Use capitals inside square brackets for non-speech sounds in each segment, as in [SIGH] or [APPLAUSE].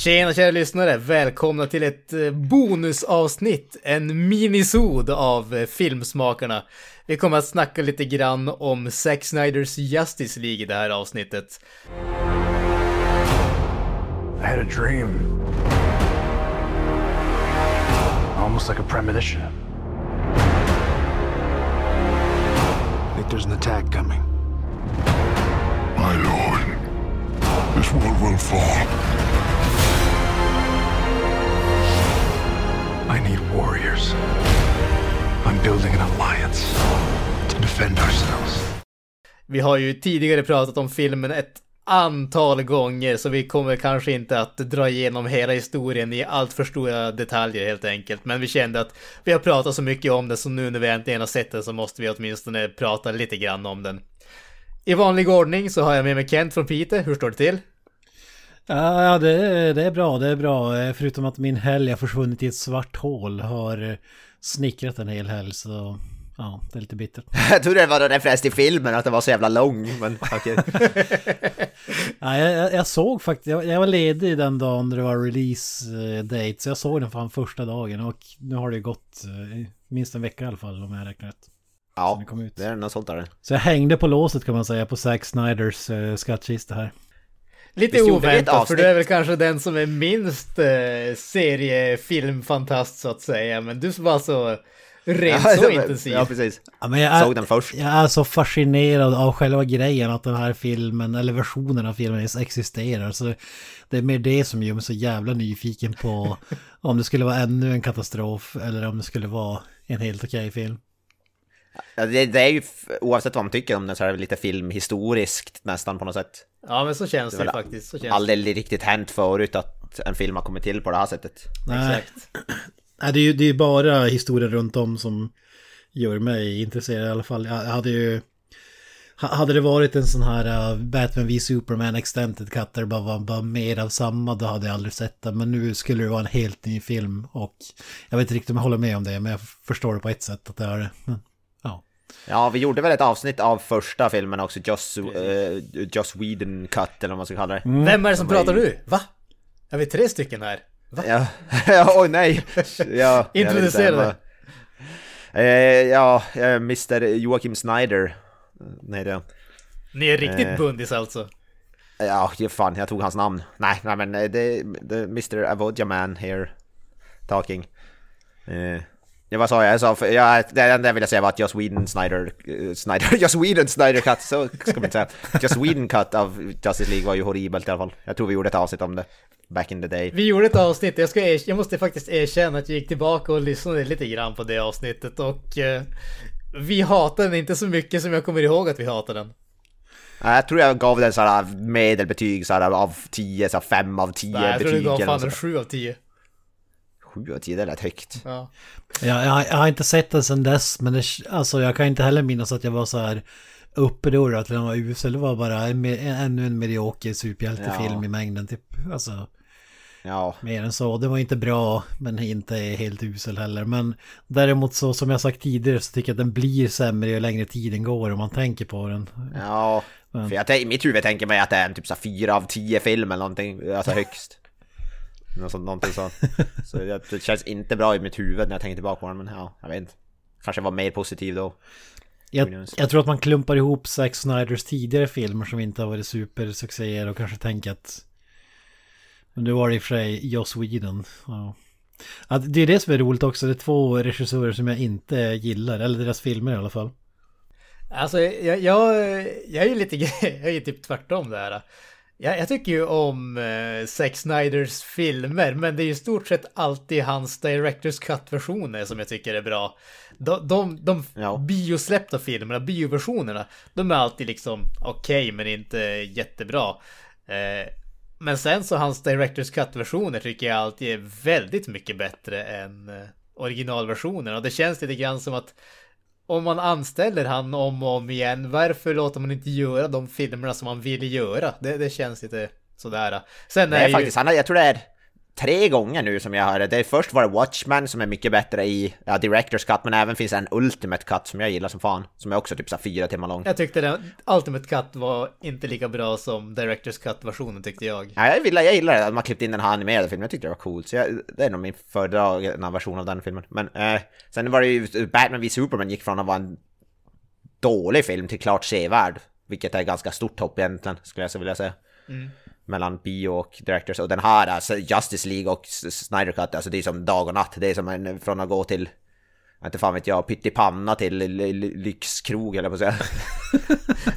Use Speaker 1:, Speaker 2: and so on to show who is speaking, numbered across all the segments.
Speaker 1: Tjena kära lyssnare! Välkomna till ett eh, bonusavsnitt, en minisod av eh, Filmsmakarna. Vi kommer att snacka lite grann om Zack Snyders Justice League i det här avsnittet.
Speaker 2: I had a dream. Almost like a premonition. I think there's an attack coming.
Speaker 3: My lord, this world will fall.
Speaker 2: I need warriors. I'm building an alliance to defend ourselves.
Speaker 1: Vi har ju tidigare pratat om filmen ett antal gånger, så vi kommer kanske inte att dra igenom hela historien i allt för stora detaljer helt enkelt. Men vi kände att vi har pratat så mycket om den, så nu när vi äntligen har sett den så måste vi åtminstone prata lite grann om den. I vanlig ordning så har jag med mig Kent från Piteå. Hur står det till?
Speaker 4: Ja, det, är- det är bra, det är bra. Eh, Förutom att min helg har försvunnit i ett svart hål. Har eh, snickrat en hel helg så... Ja, det är lite bittert. [LAUGHS]
Speaker 5: Jag trodde det var en referens till filmen, att den var så jävla lång, men okej. [LAUGHS]
Speaker 4: Ja, jag, jag, såg faktiskt, jag, jag var ledig den dagen det var release eh, date. Så jag såg den fan första dagen och nu har det gått minst en vecka i alla fall om jag räknar rätt.
Speaker 5: Ja, det är något sånt där.
Speaker 4: Så jag hängde på låset kan man säga på Zack Snyders uh, skattkista här.
Speaker 1: Lite oväntat, för du är väl kanske den som är minst eh, seriefilmfantast så att säga, men du var så [LAUGHS] rent så intensiv.
Speaker 5: Ja, precis.
Speaker 4: Ja, men jag är,
Speaker 5: Såg den först.
Speaker 4: Jag är så fascinerad av själva grejen att den här filmen, eller versionen av filmen ens existerar. Så det är mer det som gör mig så jävla nyfiken på [LAUGHS] om det skulle vara ännu en katastrof eller om det skulle vara en helt okej film.
Speaker 5: Ja, det, det är ju, oavsett vad man tycker om den, så är det lite filmhistoriskt nästan på något sätt.
Speaker 1: Ja, men så känns det,
Speaker 5: väl
Speaker 1: faktiskt. Så känns det.
Speaker 5: Aldrig riktigt hänt förut att en film har kommit till på det här sättet.
Speaker 4: Nej,
Speaker 1: Exakt. [CLEARS THROAT]
Speaker 4: nej, det är ju det är bara historien runt om som gör mig intresserad i alla fall. Jag hade ju... ha- Hade det varit en sån här uh, Batman v Superman Extended Cut där det bara var bara mer av samma, då hade jag aldrig sett det. Men nu skulle det vara en helt ny film och jag vet inte riktigt om jag håller med om det, men jag förstår det på ett sätt att det är det. Men, Ja.
Speaker 5: Vi gjorde väl ett avsnitt av första filmen också, Joss, uh, Joss Whedon Cut eller vad man ska kalla det.
Speaker 1: Vem är det som pratar
Speaker 5: ju-
Speaker 1: nu? Va? Är vi tre stycken här?
Speaker 5: Ja, [LAUGHS] ja oj nej! Ja,
Speaker 1: Introducera
Speaker 5: vad- Eh, ja, eh, Mr Joakim Snyder. Nej det...
Speaker 1: Ni är riktigt
Speaker 5: Eh.
Speaker 1: bundis alltså.
Speaker 5: Ja, fan, jag tog hans namn. Nej, nej men eh, det det är Mr Avodia Man here talking. Eh, ja, vad sa jag? Jag sa, för, ja, det enda jag ville säga var att Joss Whedon Snyder, eh, Snyder, [LAUGHS] Joss Whedon Snyder cut, så ska man inte säga. Joss Whedon cut av Justice League var ju horribelt i alla fall. Jag tror vi gjorde ett avsnitt om det back in the day.
Speaker 1: Vi gjorde ett avsnitt, jag, ska jag måste faktiskt erkänna att jag gick tillbaka och lyssnade lite grann på det avsnittet och eh, vi hatar den inte så mycket som jag kommer ihåg att vi hatar den.
Speaker 5: Jag tror jag gav den såhär medelbetyg såhär av 10, såhär 5 av 10
Speaker 1: Nej, jag tror du
Speaker 5: betyg
Speaker 1: gav fan en
Speaker 5: sånt.
Speaker 1: 7 av 10.
Speaker 5: 7 av 10, det lät högt.
Speaker 1: Ja.
Speaker 4: Jag, jag, jag har inte sett den sedan dess, men det, alltså, jag kan inte heller minnas att jag var så här upprörd att den var usel. Det var bara en, ännu en medioker superhjältefilm
Speaker 5: Ja.
Speaker 4: i mängden. Typ. Alltså,
Speaker 5: Ja,
Speaker 4: mer än så. Det var inte bra, men inte helt usel heller. Men däremot så, som jag sagt tidigare, så tycker jag att den blir sämre ju längre tiden går om man tänker på den.
Speaker 5: ja. För jag, i mitt huvud tänker mig att det är en typ så 4 av 10 film eller någonting, alltså [LAUGHS] högst. Något sånt, någonting sånt. Så det, det känns inte bra i mitt huvud när jag tänker tillbaka på den, men ja, jag vet inte. Kanske var mer positiv då.
Speaker 4: Jag, jag tror att man klumpar ihop Zack Snyders tidigare filmer som inte har varit supersuccéer och kanske tänker att... Men nu var det i och för sig Joss Whedon. Ja. Att det är det som är roligt också. Det är två regissörer som jag inte gillar. Eller deras filmer i alla fall.
Speaker 1: Alltså jag, jag, jag är ju lite, [LAUGHS] jag är typ tvärtom där. Jag, jag tycker ju om eh, Zack Snyders filmer, men det är ju i stort sett alltid hans Directors Cut-versioner som jag tycker är bra. De, de, de
Speaker 5: Ja.
Speaker 1: biosläppta filmerna, bioversionerna, de är alltid liksom okej, men inte jättebra. Eh, Men sen så hans Directors Cut-versioner tycker jag alltid är väldigt mycket bättre än eh, originalversionen. Och det känns lite grann som att om man anställer han om och om igen, varför låter man inte göra de filmerna som man vill göra? Det, det känns lite sådär. Sen är,
Speaker 5: är
Speaker 1: ju...
Speaker 5: faktiskt, han jag tror det är tre gånger nu som jag hörde. Det är först var det Watchmen som är mycket bättre i ja, Directors Cut, men även finns en Ultimate Cut som jag gillar som fan. Som är också typ så fyra timmar lång.
Speaker 1: Jag tyckte den Ultimate Cut var inte lika bra som Directors Cut-versionen tyckte jag.
Speaker 5: Ja, jag, gillar, jag gillar det, att man klippt in den här animerade filmen, jag tyckte det var coolt. Så jag, det är nog min föredragna version av den filmen. Men eh, sen var det ju, Batman v Superman gick från att vara en dålig film till klart sevärd. Vilket är ganska stort hopp egentligen, skulle jag så vilja säga. Mellan bio och directors. Och den här, alltså Justice League och Snyder Cut, alltså det är som dag och natt. Det är som en, från att gå till, inte fan vet jag, pyttipanna till lyxkrog eller på att säga. [LAUGHS]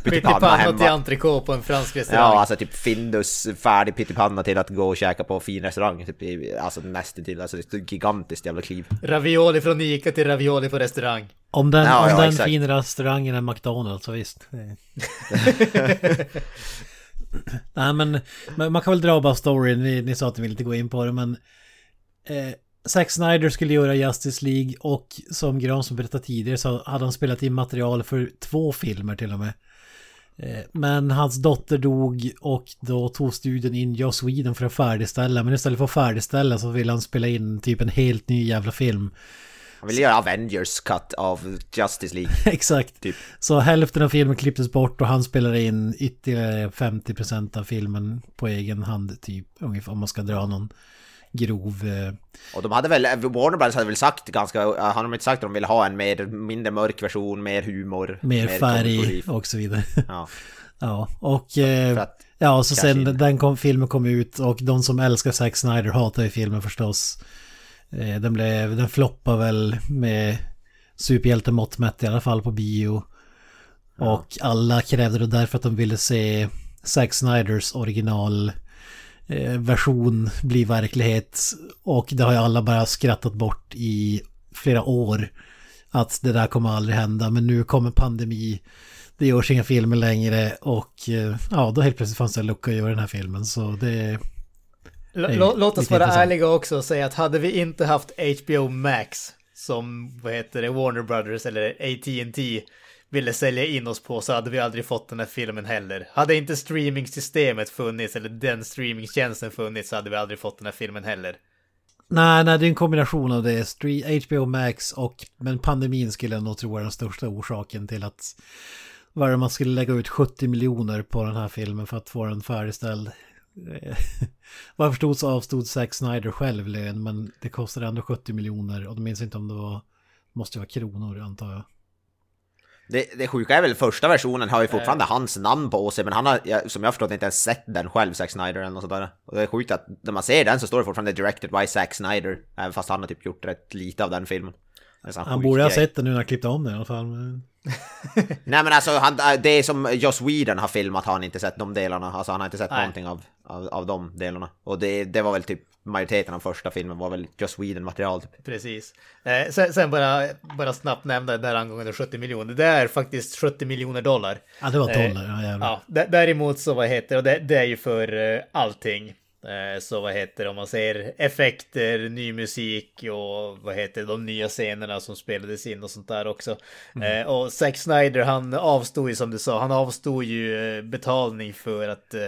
Speaker 1: Pyttipanna till entrecote på en fransk restaurang.
Speaker 5: Ja, alltså typ Findus färdig pyttipanna till att gå och käka på fin restaurang. Typ, alltså nästan till, alltså det är ett gigantiskt jävla kliv.
Speaker 1: Ravioli från Ica till ravioli på restaurang.
Speaker 4: Om den,
Speaker 5: Ja,
Speaker 4: om
Speaker 5: ja,
Speaker 4: den
Speaker 5: exakt.
Speaker 4: fina restaurangen är McDonalds, så visst. [LAUGHS] [LAUGHS] [CLEARS THROAT] Nej men, man kan väl dra bara storyn, ni, ni sa att ni ville inte gå in på det men... Eh, Zack Snyder skulle göra Justice League och som Granström berättade tidigare så hade han spelat in material för två filmer till och med. Eh, Men hans dotter dog och då tog studion in Joss Sweden för att färdigställa. Men istället för att färdigställa så ville han spela in typ en helt ny jävla film.
Speaker 5: Han vill göra Avengers cut av Justice League. [LAUGHS]
Speaker 4: Exakt.
Speaker 5: Typ.
Speaker 4: Så hälften av filmen klipptes bort och han spelade in ytterligare 50% av filmen på egen hand typ. Ungefär om man ska dra någon grov... Eh,
Speaker 5: Och de hade väl, Warner Brothers hade väl sagt ganska, har de inte sagt att de vill ha en mer, mindre mörk version, mer humor,
Speaker 4: mer
Speaker 5: comic
Speaker 4: färg och så vidare.
Speaker 5: Ja,
Speaker 4: ja, och... Eh,
Speaker 5: att,
Speaker 4: ja, och så
Speaker 5: cash
Speaker 4: sen
Speaker 5: in.
Speaker 4: den kom, filmen kom ut och de som älskar Zack Snyder hatar ju filmen förstås. Eh, den blev, den floppar väl med superhjältemått mätt i alla fall på bio. Och alla krävde det därför att de ville se Zack Snyders original eh, bli verklighet. Och det har ju alla bara skrattat bort i flera år. Att det där kommer aldrig hända. Men nu kommer pandemi. Det görs inga filmer längre och eh, ja, då helt plötsligt fanns det en lucka att göra den här filmen. Så det...
Speaker 1: Låt oss vara ärliga också och säga att hade vi inte haft HBO Max som, vad heter det, Warner Brothers eller AT&T ville sälja in oss på så hade vi aldrig fått den här filmen heller. Hade inte streamingsystemet funnits eller den streamingtjänsten funnits så hade vi aldrig fått den här filmen heller.
Speaker 4: Nej, nej, det är en kombination av det. Street, HBO Max och... Men pandemin skulle jag nog tro är den största orsaken till att... Var det man skulle lägga ut 70 miljoner på den här filmen för att få den färdigställd. Eh, [LAUGHS] Vad jag förstod så avstod Zack Snyder själv lön, men det kostade ändå 70 miljoner och då minns inte om det var... Måste vara kronor antar jag.
Speaker 5: det, det sjuka är väl första versionen har ju fortfarande hans namn på sig, men han har, som jag förstått, inte ens sett den själv, Zack Snyder eller något sådär. Och det är sjukt att när man ser den så står det fortfarande directed by Zack Snyder, även fast han har typ gjort rätt lite av den filmen. Är
Speaker 4: Han borde ha sett den nu när han klippte om den i alla fall.
Speaker 5: Nej men alltså, han, det som Joss Whedon har filmat har han inte sett de delarna. Alltså han har inte sett
Speaker 1: Nej.
Speaker 5: någonting av, av, av de delarna. Och det, det var väl typ majoriteten av första filmen var väl Joss Whedon material typ.
Speaker 1: Precis. Eh, sen, sen bara, bara snabbt nämna det där angående 70 miljoner. Det är faktiskt 70 miljoner dollar.
Speaker 4: Ja, det var
Speaker 1: Eh,
Speaker 4: dollar. Ja, jävlar.
Speaker 1: Ja, d- däremot så vad heter och det, det är ju för eh, allting. Eh, så vad heter det om man säger effekter, ny musik och vad heter det, de nya scenerna som spelades in och sånt där också. Eh, och Zack Snyder han avstod ju som du sa, han avstod ju eh, betalning för att eh,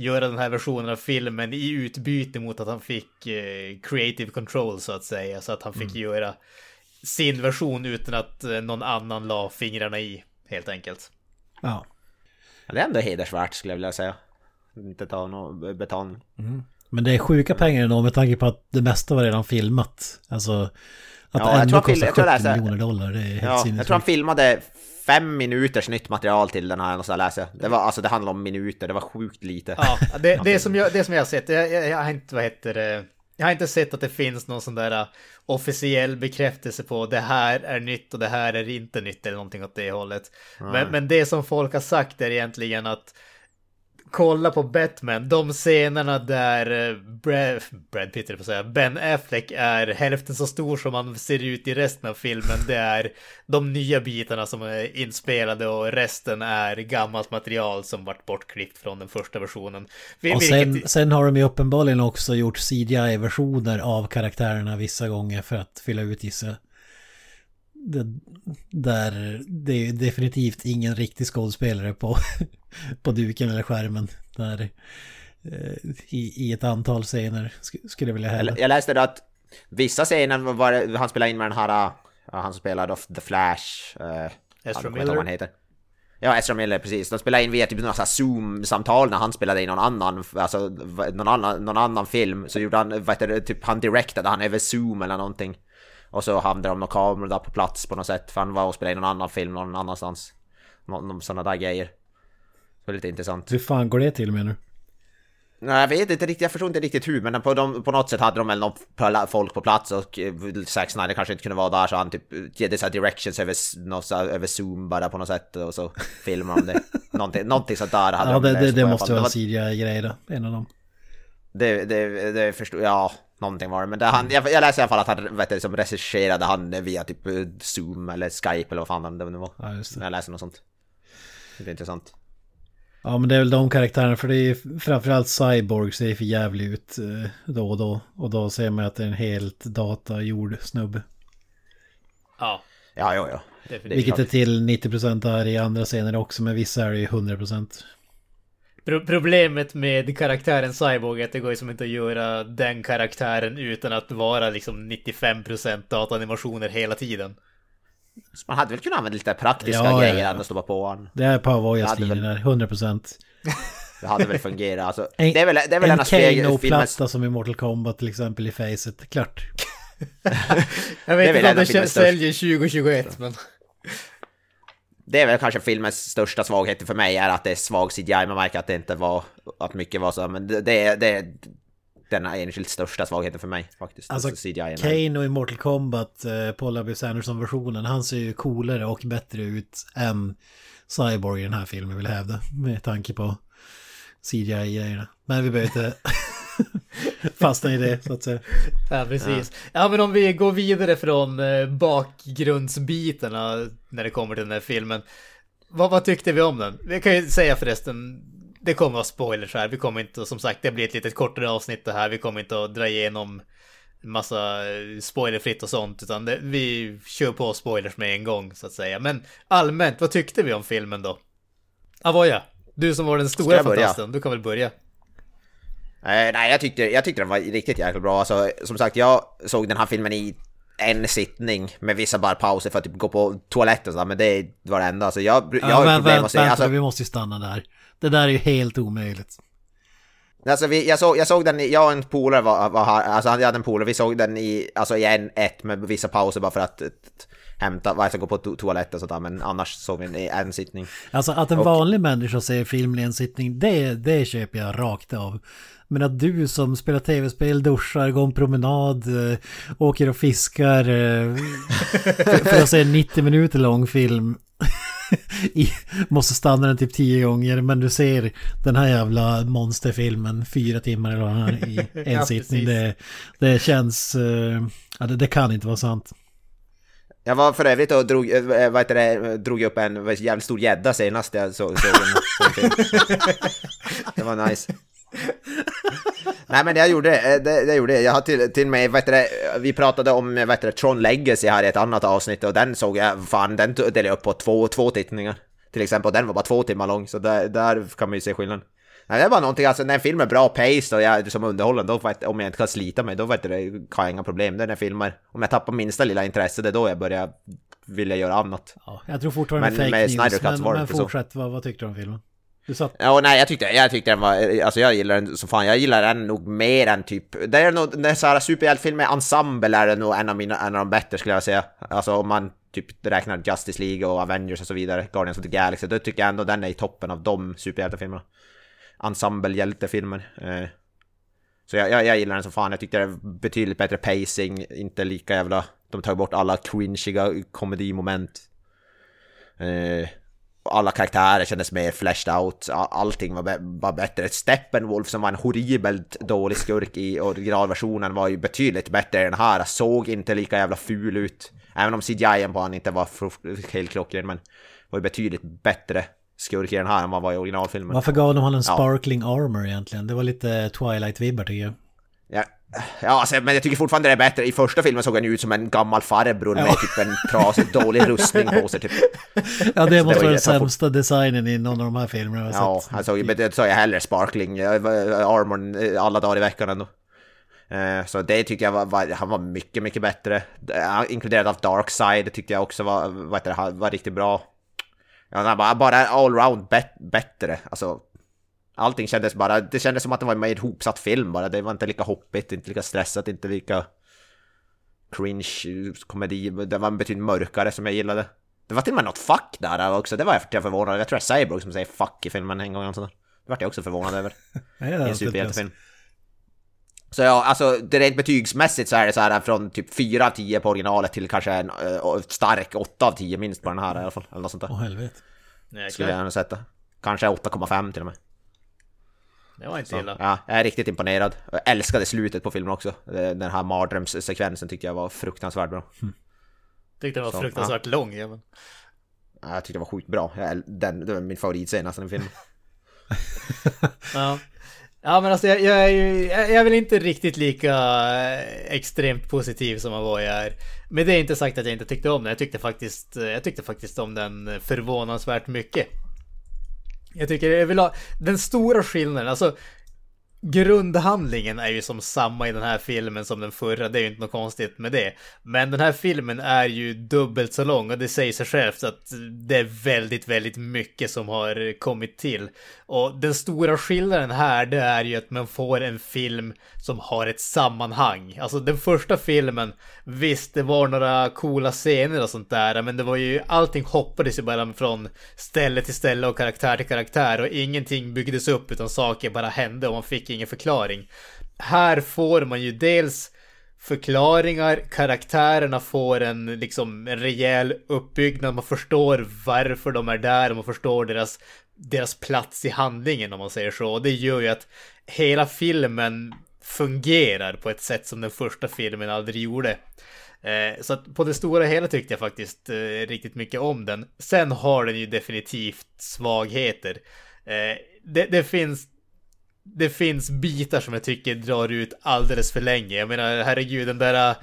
Speaker 1: göra den här versionen av filmen i utbyte mot att han fick eh, creative control så att säga. Så att han fick göra sin version utan att eh, någon annan la fingrarna i helt enkelt.
Speaker 4: Ja.
Speaker 5: Men det är ändå hedersvärt skulle jag vilja säga. Inte ta någon betalning.
Speaker 4: Men det är sjuka pengar ändå med tanke på att det mesta var redan filmat. Alltså att
Speaker 5: Ja,
Speaker 4: det ändå kostar
Speaker 5: jag tror det är
Speaker 4: 70
Speaker 5: så här-
Speaker 4: miljoner dollar. Det är helt
Speaker 5: Ja, jag tror han filmade fem minuters nytt material till den här, och så här läser jag. Det var, alltså det handlade om minuter, det var sjukt lite.
Speaker 1: Ja, det, det, som jag, det som jag har sett, jag, jag, jag har inte, vad heter det, jag har inte sett att det finns någon sån där uh, officiell bekräftelse på det här är nytt och det här är inte nytt eller någonting åt det hållet. Men, men det som folk har sagt är egentligen att kolla på Batman, de scenerna där eh, Brad, Brad Pitt, på säga, Ben Affleck är hälften så stor som han ser ut i resten av filmen, det är de nya bitarna som är inspelade och resten är gammalt material som vart bortklippt från den första versionen. Vi-
Speaker 4: Och
Speaker 1: vilket-
Speaker 4: sen, sen har de ju uppenbarligen också gjort CGI-versioner av karaktärerna vissa gånger för att fylla ut gissar jag. Det, Där det är ju definitivt ingen riktig skådespelare på, [LAUGHS] på duken eller skärmen. Där, eh, i, I ett antal scener sk- skulle jag vilja hävda.
Speaker 5: Jag, läste då att vissa scener var han spelade in med den här, ja, han som spelade of The Flash. Uh,
Speaker 1: Ezra
Speaker 5: ihåg
Speaker 1: Miller.
Speaker 5: vad han heter. Ja, Ezra Miller, precis. De spelade in via typ några Zoom-samtal när han spelade in någon annan, alltså någon annan, någon annan film. Så gjorde han, vad heter det, typ han directade han över Zoom eller någonting. Och så hade de några kameror där på plats på något sätt, för han var och spelade in någon annan film någon annanstans. Någon, någon sådana där grejer. Så det är lite intressant.
Speaker 4: Hur fan går det till menar du?
Speaker 5: Nej, jag vet inte riktigt, jag förstår inte riktigt hur, men på, de, på något sätt hade de väl någon folk på plats och eh, Zack Snyder kanske inte kunde vara där så han typ så här directions över, s- nå- så här, över zoom bara på något sätt och så filmar de det. [LAUGHS] någonting, någonting sånt där hade
Speaker 4: Ja,
Speaker 5: de
Speaker 4: det, det, det
Speaker 5: i
Speaker 4: måste vara en
Speaker 5: var-
Speaker 4: CGI-grej då. En av dem.
Speaker 5: Det, det, det förstod ja, någonting var det. Men det, han, jag, jag läste i alla fall att han vet du, som regisserade han via typ eh, zoom eller skype eller vad fan det nu var.
Speaker 4: Ja, just det.
Speaker 5: Jag läste något sånt. Det är intressant.
Speaker 4: Ja men det är väl de karaktärerna för det är ju framförallt Cyborg ser för jävligt ut eh, då och då. Och då ser man att det är en helt datagjord snubbe.
Speaker 1: Ja,
Speaker 5: Ja, ja, ja.
Speaker 1: definitivt.
Speaker 4: Vilket är till 90% där i andra scener också, men vissa är det ju 100%.
Speaker 1: Pro- Problemet med karaktären Cyborg är att det går ju som inte att göra den karaktären utan att vara liksom 95% datanimationer hela tiden.
Speaker 5: Så Man hade väl kunnat använda lite praktiska
Speaker 4: Ja,
Speaker 5: grejer
Speaker 4: ja.
Speaker 5: än att stå på honom.
Speaker 4: Det är på
Speaker 5: Ja,
Speaker 4: Avoyas
Speaker 5: det är väl-
Speaker 4: linje där, 100%.
Speaker 5: Det hade väl fungerat. Alltså, [LAUGHS]
Speaker 4: En,
Speaker 5: det är väl, det är väl
Speaker 4: en
Speaker 5: en.
Speaker 4: Kano-platta som i Mortal Kombat till exempel i Facet, klart. [LAUGHS]
Speaker 1: Jag vet inte om
Speaker 5: en av
Speaker 1: det
Speaker 5: filmens
Speaker 1: säljer 2021 men...
Speaker 5: Det är väl kanske filmens största svaghet för mig är att det är svag CGI. Man märker att det inte var... Att mycket var så. Men det, det, är- det är den enskilt största svagheten för mig faktiskt.
Speaker 4: Alltså,
Speaker 5: CGI. -n.
Speaker 4: Kano i Mortal Kombat, eh, Paul W. Anderson-versionen, han ser ju coolare och bättre ut än Cyborg i den här filmen vill jag hävda. Med tanke på CGI-grejerna. Men vi behöver inte [LAUGHS] fastna i det så att säga.
Speaker 1: Ja, precis. Ja. men om vi går vidare från eh, bakgrundsbitarna när det kommer till den här filmen. Vad, vad tyckte vi om den? Vi kan ju säga förresten, det kommer vara spoilers här. Vi kommer inte, som sagt, det blir ett litet kortare avsnitt det här. Vi kommer inte att dra igenom massa eh, spoilerfritt och sånt, utan det, vi kör på spoilers med en gång så att säga. Men allmänt, vad tyckte vi om filmen då? Avoya, du som var den stora fantasten, du kan väl börja?
Speaker 5: Eh, nej, jag tyckte, jag tyckte den var riktigt jäkla bra. Alltså, som sagt, jag såg den här filmen i en sittning med vissa bara pauser för att typ gå på toaletten och sådär, men det var det enda. Alltså, jag, jag
Speaker 4: Ja,
Speaker 5: har problem att se...
Speaker 4: vänta,
Speaker 5: Alltså,
Speaker 4: vi måste ju stanna där. Det där är ju helt omöjligt.
Speaker 5: Alltså vi, jag, såg, jag såg den, jag och en polare var, var här, alltså jag hade en polare, vi såg den i, alltså i en, ett med vissa pauser bara för att hämta, alltså gå på to toaletten och sådär, men annars såg vi den i en sittning.
Speaker 4: Alltså att en
Speaker 5: Och-
Speaker 4: vanlig människa ser film i en sittning, det, det köper jag rakt av. Men att du som spelar tv-spel, duschar, går en promenad, eh, åker och fiskar eh, för, för att se en 90 minuter lång film. [LAUGHS] I, måste stanna den typ 10 gånger, men du ser den här jävla monsterfilmen fyra timmar eller vad i [LAUGHS] en
Speaker 1: Ja,
Speaker 4: sittning. Det, det känns... eh, ja, det, det kan inte vara sant.
Speaker 5: Jag var för övrigt och drog, äh, vad heter det, drog upp en jävligt stor gädda senast jag såg, såg en sån film. Det var nice. Nej men jag gjorde det, det, det gjorde jag. Jag har till, till vad heter det, vi pratade om vad heter det, Tron Legacy här i ett annat avsnitt och den såg jag, fan den delade jag upp på två, två tittningar. Till exempel, och den var bara två timmar lång, så där, där kan man ju se skillnaden. Nej, det bara någonting, alltså när en film är bra pace och jag är som underhållande, då vet, om jag inte kan slita mig, då vet du, har jag inga problem. Det är när filmer, om jag tappar minsta lilla intresse, det är då jag börjar vilja göra annat.
Speaker 4: Ja, jag tror fortfarande
Speaker 5: Men
Speaker 4: fake
Speaker 5: med
Speaker 4: news, men,
Speaker 5: var
Speaker 4: men fortsätt, vad, vad tyckte du om filmen? Du satt...
Speaker 5: Ja, nej, jag tyckte, jag tyckte den var, alltså jag gillar den som fan, jag gillar den nog mer än typ, det är nog, när så här superhjältefilmer ensemble är det nog en av mina, en av de bättre skulle jag säga. Alltså om man typ räknar Justice League och Avengers och så vidare, Guardians of the Galaxy, då tycker jag ändå den är i toppen av de superhjältefilmerna. Ensemble-hjältefilmer. Eh. Så jag, jag, jag gillar den som fan, jag tyckte det var betydligt bättre pacing, inte lika jävla, de tar bort alla cringiga komedimoment. Eh. Alla karaktärer kändes mer fleshed out, allting var, var bättre. Steppenwolf som var en horribelt dålig skurk i originalversionen var ju betydligt bättre än den här, såg inte lika jävla ful ut. Även om CGI på han inte var helt klockren, men var ju betydligt bättre skurk i den här än vad var i originalfilmen.
Speaker 4: Varför gav de han en
Speaker 5: Ja.
Speaker 4: sparkling armor egentligen? Det var lite Twilight-vibbar tycker jag.
Speaker 5: Ja, ja alltså, men jag tycker fortfarande det är bättre. I första filmen såg han ju ut som en gammal farbror med
Speaker 4: Ja.
Speaker 5: typ en trasig, dålig rustning på sig. Typ. [LAUGHS]
Speaker 4: Ja, det måste
Speaker 5: var
Speaker 4: vara den sämsta designen i någon av de här filmerna jag har
Speaker 5: Ja,
Speaker 4: sett.
Speaker 5: såg ju, men det sa jag hellre sparkling, eh, armorn eh, alla dagar i veckan ändå. Eh, Så det tyckte jag var, var, han var mycket, mycket bättre. Eh, Inkluderat av Darkside tyckte jag också var, han var riktigt bra. Ja, han bara, bara allround bet, bättre, alltså. Allting kändes bara, det kändes som att det var en mer ihopsatt film bara. Det var inte lika hoppigt, inte lika stressat, inte lika cringe eh, komedi. Det var betydligt mörkare som jag gillade. Det var till och med något fuck där också, det var jag förvånad över. Jag tror det är Cyborg som säger fuck i filmen en gång där. Det vart jag också förvånad över [LAUGHS] i en
Speaker 4: inte
Speaker 5: superhjältefilm. Så ja, alltså det rent betygsmässigt så är det så här från typ 4 av 10 på originalet till kanske en uh, stark 8 av 10 minst på den här i alla fall. Eller något sånt där.
Speaker 4: Åh helvete.
Speaker 5: Skulle jag nog sätta. Kanske 8,5 till och med.
Speaker 1: Det var inte
Speaker 5: Så,
Speaker 1: illa.
Speaker 5: ja, jag är riktigt imponerad. Jag älskade slutet på filmen också. Eh, Den här mardrömssekvensen tyckte jag var fruktansvärt bra.
Speaker 1: Tyckte den var
Speaker 5: Så,
Speaker 1: fruktansvärt lång. Ja, men...
Speaker 5: Ja, Jag tyckte det var sjukt bra. Den, det var min favoritscen nästan i filmen. [LAUGHS] [LAUGHS]
Speaker 1: Ja. Ja men alltså jag, jag är ju, jag jag är väl inte riktigt lika eh, extremt positiv som man var jag är. Men det är inte sagt att jag inte tyckte om den. Jag tyckte faktiskt, eh, jag tyckte faktiskt om den förvånansvärt mycket. Jag tycker jag vill ha den stora skillnaden, alltså Grundhandlingen är ju som samma i den här filmen som den förra, det är ju inte något konstigt med det. Men den här filmen är ju dubbelt så lång och det säger sig självt att det är väldigt, väldigt mycket som har kommit till. Och den stora skillnaden här, det är ju att man får en film som har ett sammanhang. Alltså den första filmen, visst det var några coola scener och sånt där, men det var ju allting hoppades ju bara från ställe till ställe och karaktär till karaktär och ingenting byggdes upp utan saker bara hände och man fick ingen förklaring. Här får man ju dels förklaringar, karaktärerna får en liksom en rejäl uppbyggnad, man förstår varför de är där man förstår deras, deras plats i handlingen om man säger så. Och det gör ju att hela filmen fungerar på ett sätt som den första filmen aldrig gjorde. Eh, så att på det stora hela tyckte jag faktiskt eh, riktigt mycket om den. Sen har den ju definitivt svagheter. Eh, det, det finns det finns bitar som jag tycker drar ut alldeles för länge. Jag menar, herregud, den där äh,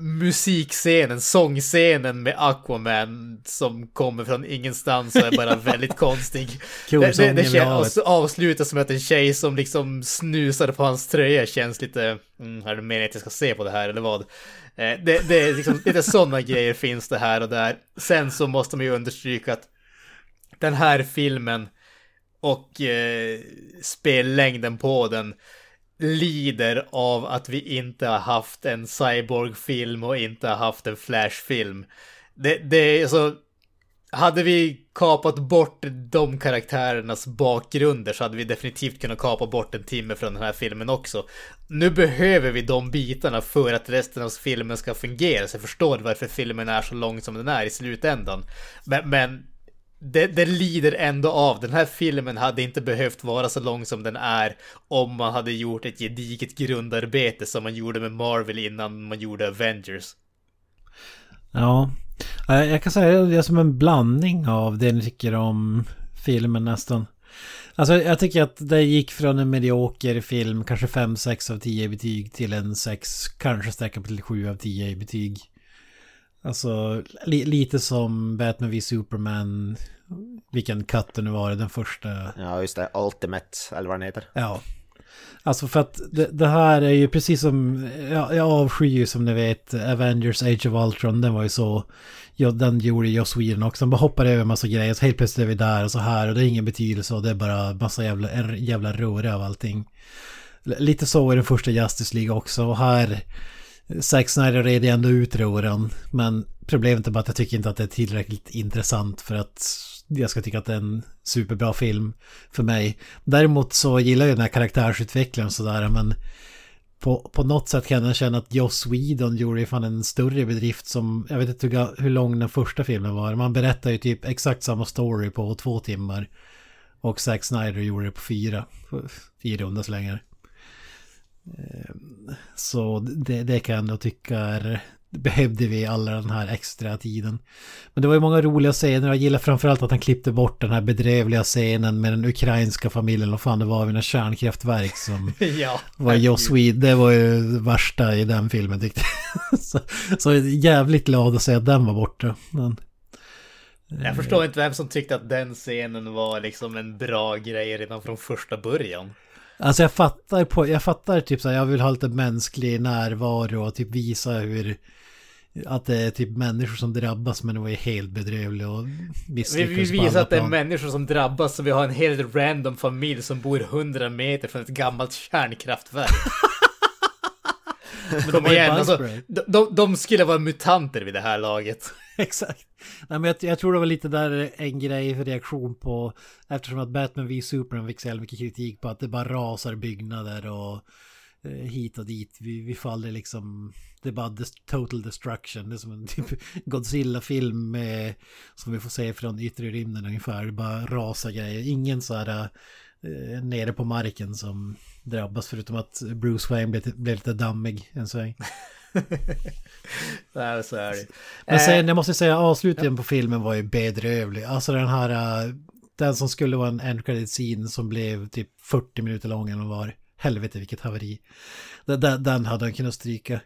Speaker 1: musikscenen, sångscenen med Aquaman som kommer från ingenstans och är bara [LAUGHS] väldigt konstig.
Speaker 4: Kul
Speaker 1: det, det, det
Speaker 4: vid
Speaker 1: kän- och
Speaker 4: havet.
Speaker 1: så avslutas med att en tjej som liksom snusar på hans tröja känns lite, mm, är det meningen att jag ska se på det här eller vad? Eh, det, det är liksom lite sådana grejer finns det här och där. Sen så måste man ju understryka att den här filmen och eh, spellängden på den lider av att vi inte har haft en Cyborg-film och inte har haft en Flash-film. Det, det är så... Hade vi kapat bort de karaktärernas bakgrunder så hade vi definitivt kunnat kapa bort en timme från den här filmen också. Nu behöver vi de bitarna för att resten av filmen ska fungera, så jag förstår varför filmen är så lång som den är i slutändan. Men, men det, det lider ändå av. Den här filmen hade inte behövt vara så lång som den är om man hade gjort ett gediget grundarbete som man gjorde med Marvel innan man gjorde Avengers.
Speaker 4: Ja, jag kan säga att det är som en blandning av det ni tycker om filmen nästan. Alltså jag tycker att det gick från en medioker film, kanske 5-6 av 10 i betyg, till en 6, kanske sträcka på till 7 av 10 i betyg. Alltså li lite som Batman v Superman, vilken katt det nu var, den första
Speaker 5: Ja, just det. Ultimate, eller vad den heter.
Speaker 4: Ja. Alltså för att det, det här är ju precis som, jag, jag avskyr ju som ni vet Avengers Age of Ultron, den var ju så, ja, den gjorde Joss Whedon också, de bara hoppar över en massa grejer, så helt plötsligt är vi där och så här och det är ingen betydelse och det är bara massa jävla, jävla röra av allting. Lite så är den första Justice League också och här, Zack Snyder ju ändå ut röran, men problemet är bara att jag tycker inte att det är tillräckligt intressant för att jag ska tycka att det är en superbra film för mig. Däremot så gillar jag den här karaktärsutvecklingen sådär men på, på något sätt kan jag känna att Joss Whedon gjorde ju fan en större bedrift som, jag vet inte hur, hur lång den första filmen var. Man berättar ju typ exakt samma story på två timmar. Och Zack Snyder gjorde det på fyra, fyra runda slängar. Ehm, Så det, det kan jag ändå tycka är, behövde vi alla den här extra tiden. Men det var ju många roliga scener. Jag gillar framförallt att han klippte bort den här bedrövliga scenen med den ukrainska familjen. Och fan det var något kärnkraftverk som [LAUGHS]
Speaker 1: ja.
Speaker 4: var Joss Whedon. Det var ju det värsta i den filmen tyckte jag. [LAUGHS] så, så jävligt glad att se att den var borta. Men,
Speaker 1: Jag förstår inte vem som tyckte att den scenen var liksom en bra grej redan från första början.
Speaker 4: Alltså jag fattar, på, jag fattar typ så här, jag vill ha lite mänsklig närvaro och typ visa hur att det är typ människor som drabbas men det var ju helt bedrövligt och
Speaker 1: Vi,
Speaker 4: misslyckas
Speaker 1: vi visar
Speaker 4: alla
Speaker 1: att det är
Speaker 4: plan.
Speaker 1: människor som drabbas så vi har en helt random familj som bor 100 meter från ett gammalt kärnkraftverk. [LAUGHS] Men de, igen, alltså, de, de, de skulle vara mutanter vid det här laget. [LAUGHS]
Speaker 4: Exakt. Nej, men jag, jag tror det var lite där en grej för reaktion på eftersom att Batman v Superman fick så mycket kritik på att det bara rasar byggnader och eh, hit och dit. Vi, vi faller liksom, det är bara des, total destruction. Det är som en [LAUGHS] typ Godzilla-film med, som vi får se från yttre rymden ungefär. Det bara rasar grejer. Ingen så här eh, nere på marken som drabbas förutom att Bruce Wayne blev, blev lite dammig en sväng. [LAUGHS]
Speaker 1: Nej, så är det.
Speaker 4: Men sen,
Speaker 1: Eh,
Speaker 4: jag måste säga avslutningen på filmen var ju bedrövlig. Alltså den här, äh, den som skulle vara en end credit scene som blev typ 40 minuter lång eller var. Helvete vilket haveri. Den, den, den hade han kunnat stryka.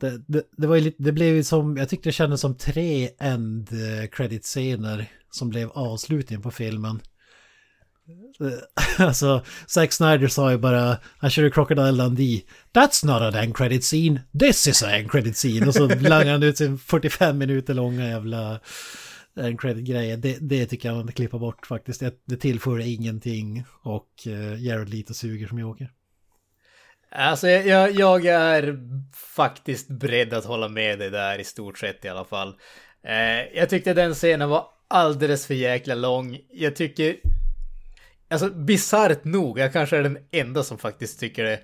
Speaker 4: Det, det, det var ju det blev ju som, jag tyckte det kändes som tre end credit scener som blev avslutningen på filmen. Eh, [LAUGHS] Alltså, Zack Snyder sa ju bara, han körde Crocodile Dundee. That's not an end credit scene, this is an end credit scene. Och så [LAUGHS] langade han ut sin 45 minuter långa jävla end credit grejer. Det, det tycker jag man kan klippa bort faktiskt. Det, det tillför ingenting och uh, Jared Leto suger som Joker.
Speaker 1: Alltså jag, jag, är faktiskt beredd att hålla med dig där i stort sett i alla fall. Eh, jag tyckte den scenen var alldeles för jäkla lång. Jag tycker... Alltså bisarrt nog, jag kanske är den enda som faktiskt tycker det.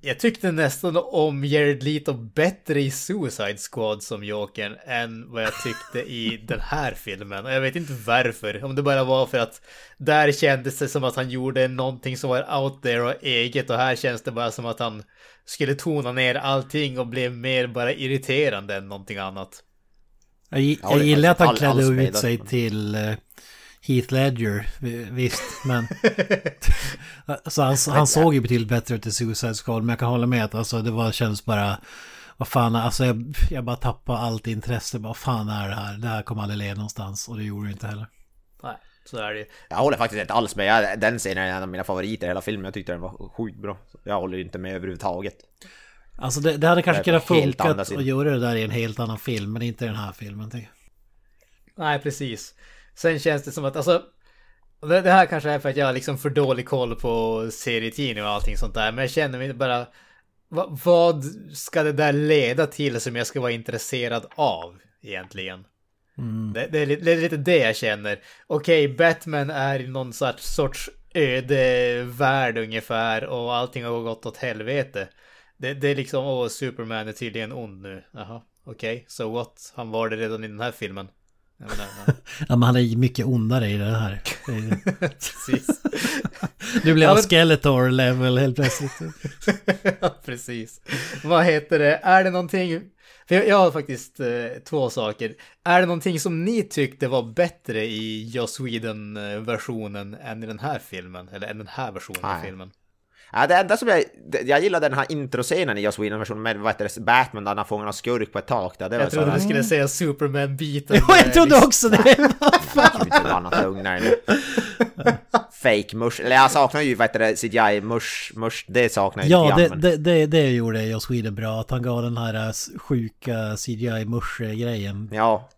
Speaker 1: Jag tyckte nästan om Jared Leto bättre i Suicide Squad som Jokern än vad jag tyckte i [LAUGHS] den här filmen. Och jag vet inte varför. Om det bara var för att där kändes det som att han gjorde någonting som var out there och eget och här känns det bara som att han skulle tona ner allting och blev mer bara irriterande än någonting annat.
Speaker 4: Jag, jag gillar att han klädde ut sig till eh, Heath Ledger, vi- visst, men... [LAUGHS] alltså han, han såg ju betydligt bättre ut i Suicide Squad, men jag kan hålla med att alltså, det var, känns bara... Vad fan, alltså jag, jag bara tappade allt intresse. Vad fan är det här? Det här kommer aldrig leda någonstans och det gjorde det inte heller.
Speaker 1: Nej, så är det.
Speaker 5: Jag håller faktiskt inte alls med. Jag, den scenen är en av mina favoriter i hela filmen. Jag tyckte den var sjukt bra. Jag håller inte med överhuvudtaget.
Speaker 4: Alltså det, det hade kanske
Speaker 5: Det
Speaker 4: kunnat funka att göra det där i en helt annan film, men inte i den här filmen.
Speaker 1: Nej, precis. Sen känns det som att, alltså... Det, det här kanske är för att jag har liksom för dålig koll på serietidning och allting sånt där. Men jag känner mig bara... Va, vad ska det där leda till som jag ska vara intresserad av egentligen? Det, det, är, det är lite det jag känner. Okej, Batman är i någon sorts, sorts öde värld ungefär och allting har gått åt helvete. Det, det är liksom, åh, Superman är tydligen ond nu. Jaha, okej, so what? Han var det redan i den här filmen. Menar, [LAUGHS] ja.
Speaker 4: Men han är ju mycket ondare i det här. [LAUGHS]
Speaker 1: Precis.
Speaker 4: Nu blev
Speaker 1: Ja,
Speaker 4: han
Speaker 1: men-
Speaker 4: Skeletor level helt plötsligt. [LAUGHS]
Speaker 1: ja, precis. Vad heter det? Är det någonting... För jag, jag har faktiskt eh, två saker. Är det någonting som ni tyckte var bättre i Joss Whedon-versionen än i den här filmen? Eller än den här versionen av
Speaker 5: Nej.
Speaker 1: filmen?
Speaker 5: Ja, det enda som jag... Jag gillar den här introscenen i Joss Whedon-versionen med vad heter det, Batman där han fångar någon skurk på ett tak där. Det var
Speaker 1: Jag trodde du skulle säga Superman-biten.
Speaker 4: Ja, jag trodde också det.
Speaker 5: Nej, jag tror inte det var något lugnare nu. [LAUGHS] Fake mush, eller jag saknar ju vad heter det, CGI mush, mush, det saknar jag
Speaker 4: Ja, det, det, det, det gjorde Joss Whedon bra. Att han gav den här äh, sjuka CGI mush-grejen.
Speaker 5: Ja,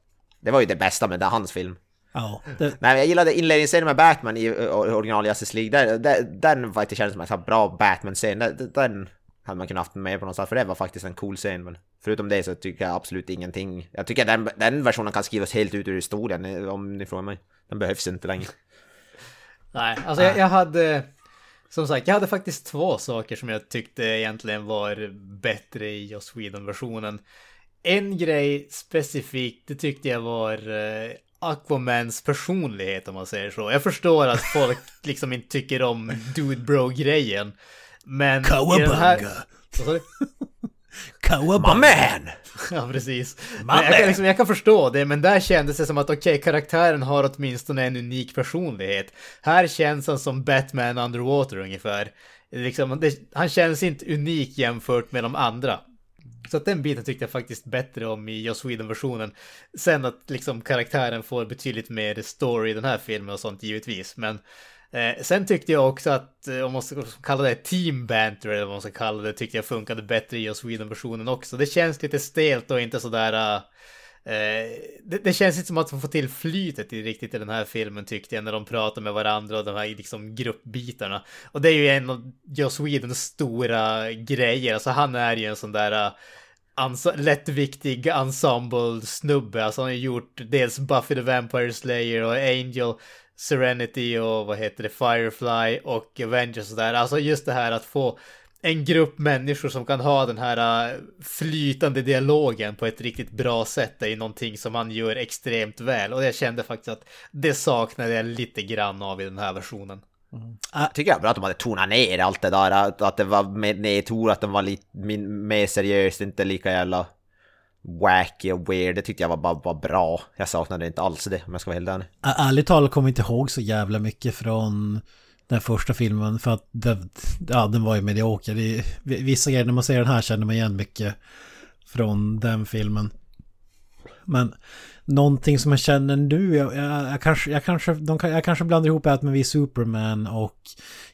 Speaker 5: det var ju det bästa med det, hans film.
Speaker 4: Ja, det,
Speaker 5: Nej, jag gillade inledningsscenen med Batman i original Justice League. Där, där, den faktiskt kändes som en bra Batman-scen. Den, den hade man kunnat haft med på någonstans, för det var faktiskt en cool scen. Men förutom det så tycker jag absolut ingenting. Jag tycker den, den versionen kan skrivas helt ut ur historien, eh, om ni frågar mig. Den behövs inte längre.
Speaker 1: Nej, alltså jag, jag hade... Som sagt, jag hade faktiskt två saker som jag tyckte egentligen var bättre i Joss Whedon-versionen. En grej specifikt, det tyckte jag var uh, Aquamans personlighet om man säger så. Jag förstår att folk [LAUGHS] liksom inte tycker om Dude Bro-grejen. Men den här...
Speaker 4: Kawabunga.
Speaker 5: My man!
Speaker 1: Ja, precis. Men jag, kan, liksom, jag kan förstå det, men där kändes det som att okej, okay, karaktären har åtminstone en unik personlighet. Här känns han som Batman Underwater ungefär. Liksom, det, han känns inte unik jämfört med de andra. Så att den biten tyckte jag faktiskt bättre om i Joss Whedon-versionen. Sen att liksom karaktären får betydligt mer story i den här filmen och sånt givetvis, men Eh, sen tyckte jag också att, eh, om man ska kalla det team banter eller vad man ska kalla det, tyckte jag funkade bättre i Joss Whedon-versionen också. Det känns lite stelt och inte sådär... Uh, eh, Eh, det, det, känns inte som att de får till flytet i, riktigt i den här filmen tyckte jag när de pratar med varandra och de här liksom gruppbitarna. Och det är ju en av Joss Whedons stora grejer, alltså han är ju en sån där uh, lättviktig ensemble-snubbe. Alltså han har gjort dels Buffy the Vampire Slayer och Angel Serenity och vad heter det, Firefly och Avengers och sådär. Alltså just det här att få en grupp människor som kan ha den här äh, flytande dialogen på ett riktigt bra sätt är ju någonting som han gör extremt väl och jag kände faktiskt att det saknade jag lite grann av i den här versionen.
Speaker 5: Mm. Jag tycker jag bra att de hade tonat ner allt det där, att, att det var mer nedtonat, att de var lite mer seriöst, inte lika jävla wacky och weird. Det tyckte jag var bara var bra. Jag saknade inte alls det om jag ska vara helt ärlig.
Speaker 4: Ärligt talat kommer jag inte ihåg så jävla mycket från den första filmen för att den, ja, den var ju medioker. Vissa grejer när man ser den här känner man igen mycket från den filmen. Men någonting som jag känner nu, jag, jag, jag kanske, jag, kanske, de, jag kanske blandar ihop Batman v Superman och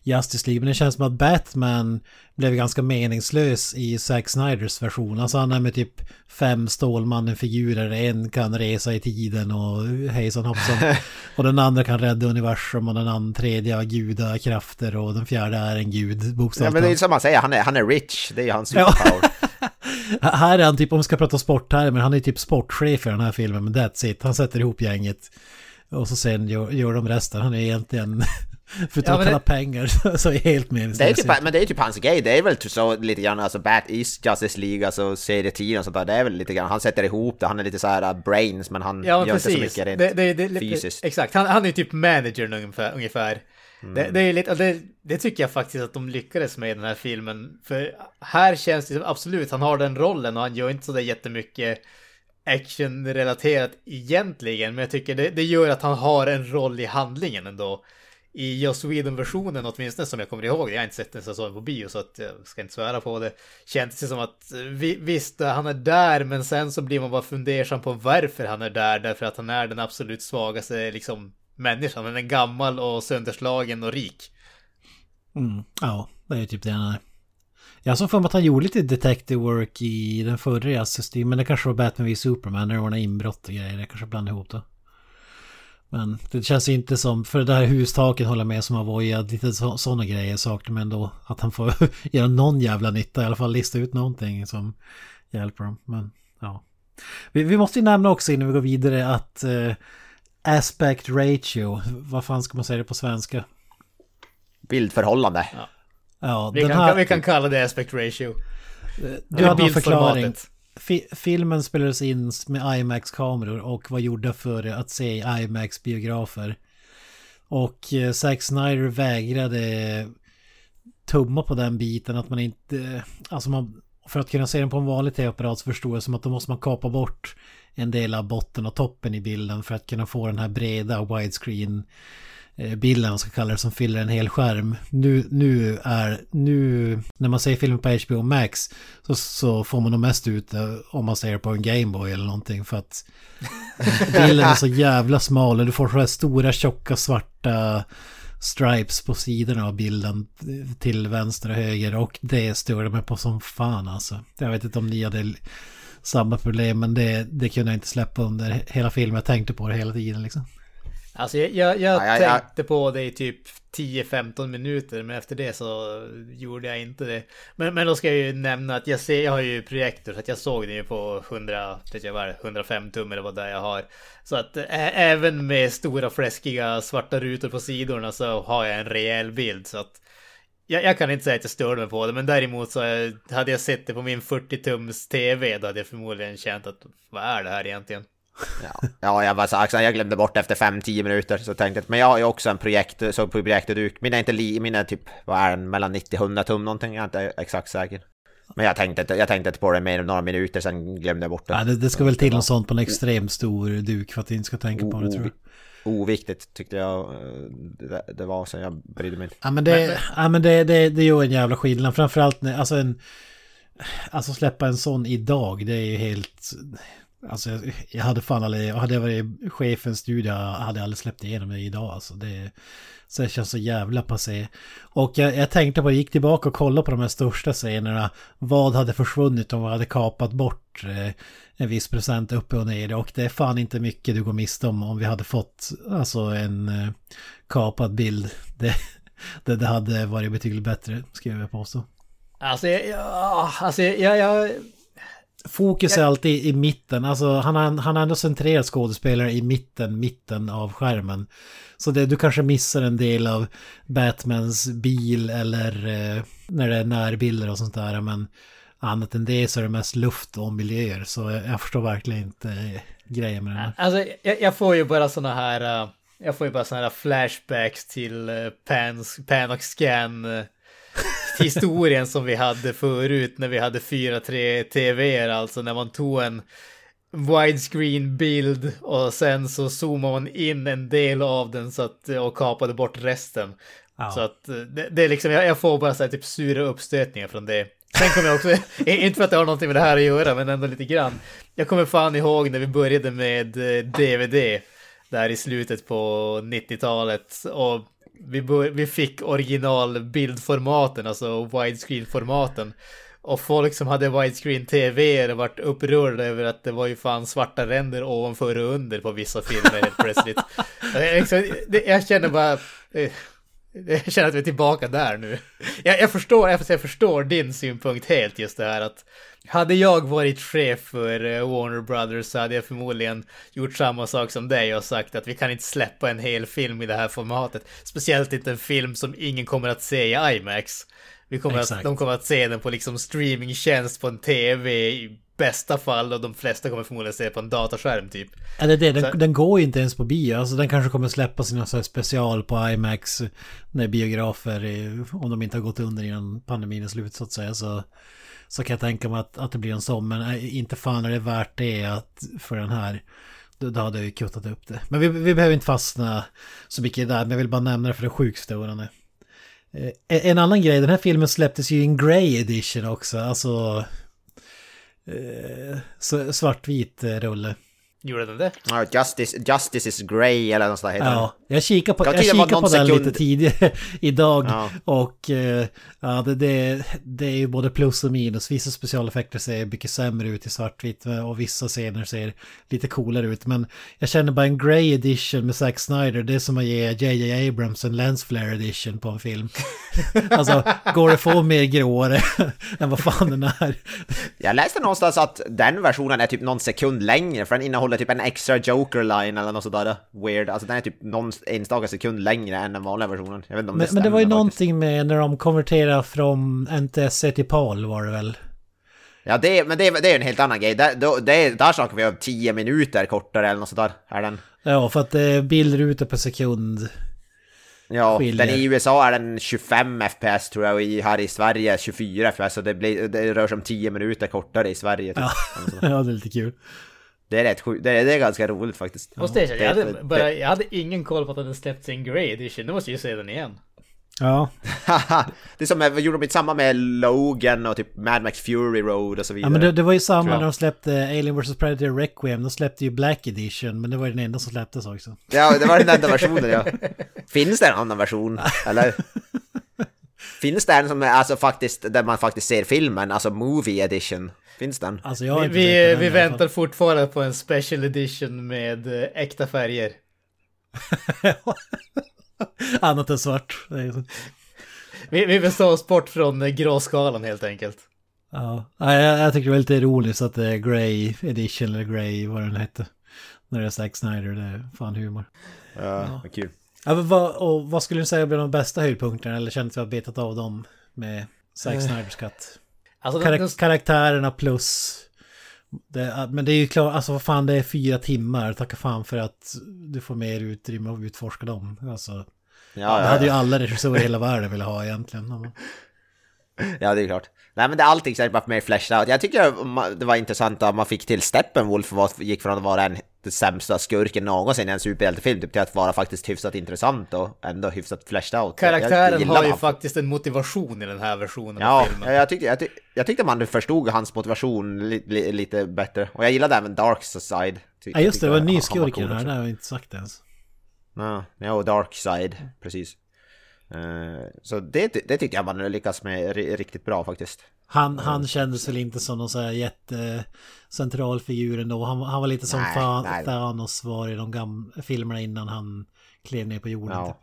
Speaker 4: Justice League. Men det känns som att Batman blev ganska meningslös i Zack Snyders version. Alltså han är med typ fem Stålmannen-figurer. En kan resa i tiden och hejsan hoppsan. [LAUGHS] och den andra kan rädda universum och den andra tredje har gudakrafter och den fjärde är en gud
Speaker 5: bokstavligt Ja men det är som man säger, han är, han är rich. Det är hans superpower. [LAUGHS]
Speaker 4: här är han typ, om vi ska prata sport här, men han är typ sportchef i den här filmen, men that's it. Han sätter ihop gänget. Och så sen gör, gör de resten. Han är egentligen [LAUGHS] Förutom ja, att tjäna det... pengar [LAUGHS] så är helt meningslöst.
Speaker 5: Typ, men det är typ hans grej, det är väl så lite grann alltså Bat East Justice League, alltså serietiden och sånt där, det är väl lite grann, han sätter ihop det, han är lite så här uh, brains men han ja, men gör precis. inte så mycket rent det, det, det, fysiskt.
Speaker 1: Exakt, han, han är typ managern ungefär. ungefär. Mm. Det, det, är lite, det, det, tycker jag faktiskt att de lyckades med i den här filmen. För här känns det absolut, han har den rollen och han gör inte sådär jättemycket actionrelaterat egentligen. Men jag tycker det, det gör att han har en roll i handlingen ändå i Joss Whedon-versionen åtminstone som jag kommer ihåg, jag har inte sett den säsongen på bio så att jag ska inte svära på det, kändes det som att visst, han är där men sen så blir man bara fundersam på varför han är där, därför att han är den absolut svagaste liksom människan, Den är gammal och sönderslagen och rik.
Speaker 4: Mm, ja, det är typ det han är. Jag såg för mig att han gjorde lite detective work i den förra Justice men det kanske var Batman v Superman när det var inbrott och grejer, jag kanske blandade ihop det. Men det känns inte som, för det här hustaket håller med som har vojat, lite sådana grejer saknar men ändå att han får [LAUGHS] göra någon jävla nytta, i alla fall lista ut någonting som hjälper dem. Men ja. Vi, vi måste ju nämna också innan vi går vidare att eh, aspect ratio, vad fan ska man säga det på svenska?
Speaker 5: Bildförhållande.
Speaker 1: Ja, ja vi, kan, här... vi kan kalla det aspect ratio.
Speaker 4: Du hade någon förklaring filmen spelades in med IMAX-kameror och var gjorda för att se i IMAX-biografer. Och eh, Zack Snyder vägrade tumma på den biten att man inte... Alltså man, för att kunna se den på en vanlig tv-apparat så förstår jag som att då måste man kapa bort en del av botten och toppen i bilden för att kunna få den här breda widescreen Eh, bilden, ska kalla det, som fyller en hel skärm. Nu, nu är, nu när man ser filmen på HBO Max så, så får man nog mest ut om man ser på en Gameboy eller någonting för att [LAUGHS] bilden är så jävla smal och du får så här stora tjocka svarta stripes på sidorna av bilden till vänster och höger och det störde mig på som fan alltså. Jag vet inte om ni hade samma problem men det, det kunde jag inte släppa under hela filmen. Jag tänkte på det hela tiden liksom.
Speaker 1: Alltså jag, jag, jag ja, ja, tänkte på det i typ 10-15 minuter men efter det så gjorde jag inte det. Men, men då ska jag ju nämna att jag ser, jag har ju projektor så att jag såg det ju på 100, vet jag vad 105 tum eller vad det är jag har. Så att ä, även med stora fläskiga svarta rutor på sidorna så har jag en rejäl bild så att jag, jag kan inte säga att jag störde mig på det, men däremot så hade jag sett det på min 40-tums TV, då hade jag förmodligen känt att vad är det här egentligen?
Speaker 5: Ja, ja jag var så alltså, jag glömde bort efter 5-10 minuter så tänkte jag, men jag har ju också en projekt, så projektduk, min är inte li, min är typ, vad är den, mellan 90-100 tum någonting, jag är inte exakt säker. Men jag tänkte, jag tänkte inte på det mer än några minuter, sen glömde jag bort det.
Speaker 4: Ja, det, det ska väl till något sånt på en extremt stor duk för att du inte ska tänka på det tror jag.
Speaker 5: Oviktigt tyckte jag eh, det, det var, så jag brydde mig inte.
Speaker 4: Ja men det, ja, men det, det, det gör en jävla skillnad. Framförallt när, alltså en... Alltså släppa en sån idag, det är ju helt... Alltså jag, jag hade fan aldrig, hade jag varit chef för en studio hade jag aldrig släppt igenom det idag alltså. Det, så det känns så jävla passé. Och jag, jag tänkte på, jag gick tillbaka och kollade på de här största scenerna. Vad hade försvunnit om vi hade kapat bort eh, en viss procent uppe och ner. Och det är fan inte mycket du går miste om om vi hade fått alltså en eh, kapad bild. Det, det, det hade varit betydligt bättre, skulle jag påstå.
Speaker 1: Alltså, jag, ja, alltså jag, jag,
Speaker 4: Fokus är alltid i mitten, alltså han har, han har ändå centrerat skådespelare i mitten, mitten av skärmen. Så det, du kanske missar en del av Batmans bil eller eh, när det är närbilder och sånt där. Men annat än det så är det mest luft och miljöer. Så jag, jag förstår verkligen inte eh, grejen med den här.
Speaker 1: Alltså, jag, jag får ju bara såna här... uh, Jag får ju bara såna här flashbacks till uh, pan, pan och scan uh, historien som vi hade förut när vi hade 4.3 TVR, alltså när man tog en widescreen bild och sen så zoomade man in en del av den så att, och kapade bort resten.
Speaker 4: Ja.
Speaker 1: Så att det, det är liksom, jag, får bara så här typ sura uppstötningar från det. Sen kommer jag också, [LAUGHS] inte för att det har någonting med det här att göra, men ändå lite grann. Jag kommer fan ihåg när vi började med eh, DVD där i slutet på 90-talet och vi, bör, vi fick originalbildformaten, alltså widescreen-formaten. Och folk som hade widescreen TV varit upprörda över att det var ju fan svarta ränder ovanför och under på vissa filmer helt plötsligt. Jag, [LAUGHS] liksom, det- jag känner bara... Jag [LAUGHS] känner att vi är tillbaka där nu. Jag, jag, förstår, jag, jag förstår din synpunkt helt just det här att hade jag varit chef för eh, Warner Brothers så hade jag förmodligen gjort samma sak som dig och sagt att vi kan inte släppa en hel film i det här formatet. Speciellt inte en film som ingen kommer att se i IMAX. Vi kommer att, de kommer att se den på liksom streamingtjänst på en TV bästa fall och de flesta kommer förmodligen se på en dataskärm typ.
Speaker 4: Eller det, den,
Speaker 1: Så-
Speaker 4: den går ju inte ens på bio. Alltså den kanske kommer släppa sina så här special på IMAX när biografer, är- om de inte har gått under innan pandemin är slut så att säga. Så, så kan jag tänka mig att, att det blir en sån. Men inte fan är det värt det att, för den här. Då, då hade jag ju kuttat upp det. Men vi, vi behöver inte fastna så mycket där. Men jag vill bara nämna det för det är sjukt störande. Eh, En annan grej, den här filmen släpptes ju i en Grey edition också. Alltså... Eh, svartvit eh, rulle.
Speaker 1: Gjorde den det?
Speaker 5: Ja, Justice, Justice is Grey eller något sånt där heter
Speaker 4: Ja, jag kikar på,
Speaker 5: Jag
Speaker 4: jag kikar på den
Speaker 5: sekund-
Speaker 4: lite tidigare [LAUGHS] idag.
Speaker 5: Ja.
Speaker 4: Och eh, ja, det, det, det är ju både plus och minus. Vissa specialeffekter ser mycket sämre ut i svartvitt och vissa scener ser lite coolare ut. Men jag känner bara en Grey edition med Zack Snyder, det är som att ge JJ Abrams en lens flare edition på en film. [LAUGHS] alltså, går det få mer gråare [LAUGHS] än vad fan den är?
Speaker 5: Jag läste någonstans att den versionen är typ någon sekund längre för den innehåller typ en extra Joker-line eller något sådär weird. Alltså den är typ någon enstaka sekund längre än den vanliga versionen. Jag vet inte om
Speaker 4: Men,
Speaker 5: det
Speaker 4: men det var ju
Speaker 5: stämmer
Speaker 4: någonting med när de konverterar från NTSC till PAL var det väl?
Speaker 5: Ja, det, men det, det är ju en helt annan grej. Då, det, där snackar vi om 10 minuter kortare eller något sådär. Är den.
Speaker 4: Ja, för att det är bildrutor per sekund.
Speaker 5: Ja,
Speaker 4: Skiljer.
Speaker 5: den i USA är den 25 FPS tror jag och i, här i Sverige 24 FPS. Så det, blir, det rör sig om 10 minuter kortare i Sverige. Typ.
Speaker 4: Ja, [LAUGHS] ja det är lite kul.
Speaker 5: Det är rätt sjukt. Det, är- det är ganska roligt faktiskt.
Speaker 1: Måste jag jag hade, bara, jag hade ingen koll på att den släppts i en Grey Edition. Nu måste jag ju se den igen.
Speaker 4: Ja, [LAUGHS]
Speaker 5: det är som, eh, gjorde de inte samma med Logan och typ Mad Max Fury Road och så vidare?
Speaker 4: ja men det, det var ju samma när de släppte Alien vs Predator Requiem. De släppte ju Black Edition, men det var ju den enda som släpptes också.
Speaker 5: Ja, det var den enda [LAUGHS] versionen ja. Finns det en annan version? Eller? [LAUGHS] Finns det en som är alltså faktiskt, där man faktiskt ser filmen, alltså Movie Edition? Finns den?
Speaker 4: Alltså
Speaker 1: Vi, vi,
Speaker 4: den
Speaker 1: vi väntar fortfarande på en special edition med eh, äkta färger. [LAUGHS]
Speaker 4: Annat än svart.
Speaker 1: Vi, vi vill stå oss bort från eh, gråskalan helt enkelt.
Speaker 4: Ja, Ja, jag, jag tycker det var lite ironiskt att det är Grey Edition eller Grey, vad den hette. När det är Zack Snyder, det är fan humor.
Speaker 5: Ja, vad kul.
Speaker 4: Ja, men vad, och vad skulle du säga blir de bästa höjdpunkterna? Eller känns det att vi har betat av dem med Zack [LAUGHS] Snyders cut?
Speaker 1: Alltså,
Speaker 4: Karak-
Speaker 1: den,
Speaker 4: karaktärerna plus... Det, men det är ju klart, alltså vad fan det är fyra timmar. Tacka fan för att du får mer utrymme att utforska dem. Alltså,
Speaker 5: Ja,
Speaker 4: det
Speaker 5: ja,
Speaker 4: hade ju alla [LAUGHS] regissörer i hela världen velat ha egentligen.
Speaker 5: ja, det är klart. Nej men det är allting säkert bara mer fleshed out. Jag tycker det var intressant att man fick till Steppenwolf var, gick från att vara en, den sämsta skurken någonsin i en superhjältefilm typ, till att vara faktiskt hyfsat intressant och ändå hyfsat fleshed out. Jag- jag
Speaker 1: karaktären har ju
Speaker 5: han.
Speaker 1: faktiskt en motivation i den här versionen av
Speaker 5: Ja,
Speaker 1: filmen.
Speaker 5: jag tyckte, jag, tyck, jag tyckte man förstod hans motivation li, li, lite bättre. Och jag gillade även Dark Side.
Speaker 4: Ja just det, det var en ny skurk i den här. Det har jag inte sagt ens.
Speaker 5: Ja, ja, Dark Side, precis. Eh, så det, det tyckte jag man lyckas med ri- riktigt bra faktiskt.
Speaker 4: Han, han kändes väl inte som någon så här jättecentral figur ändå. Han, han var lite som
Speaker 5: Nej,
Speaker 4: fan,
Speaker 5: nej.
Speaker 4: Thanos var i de gamla filmerna innan han klev ner på jorden.
Speaker 5: Ja.
Speaker 4: Typ.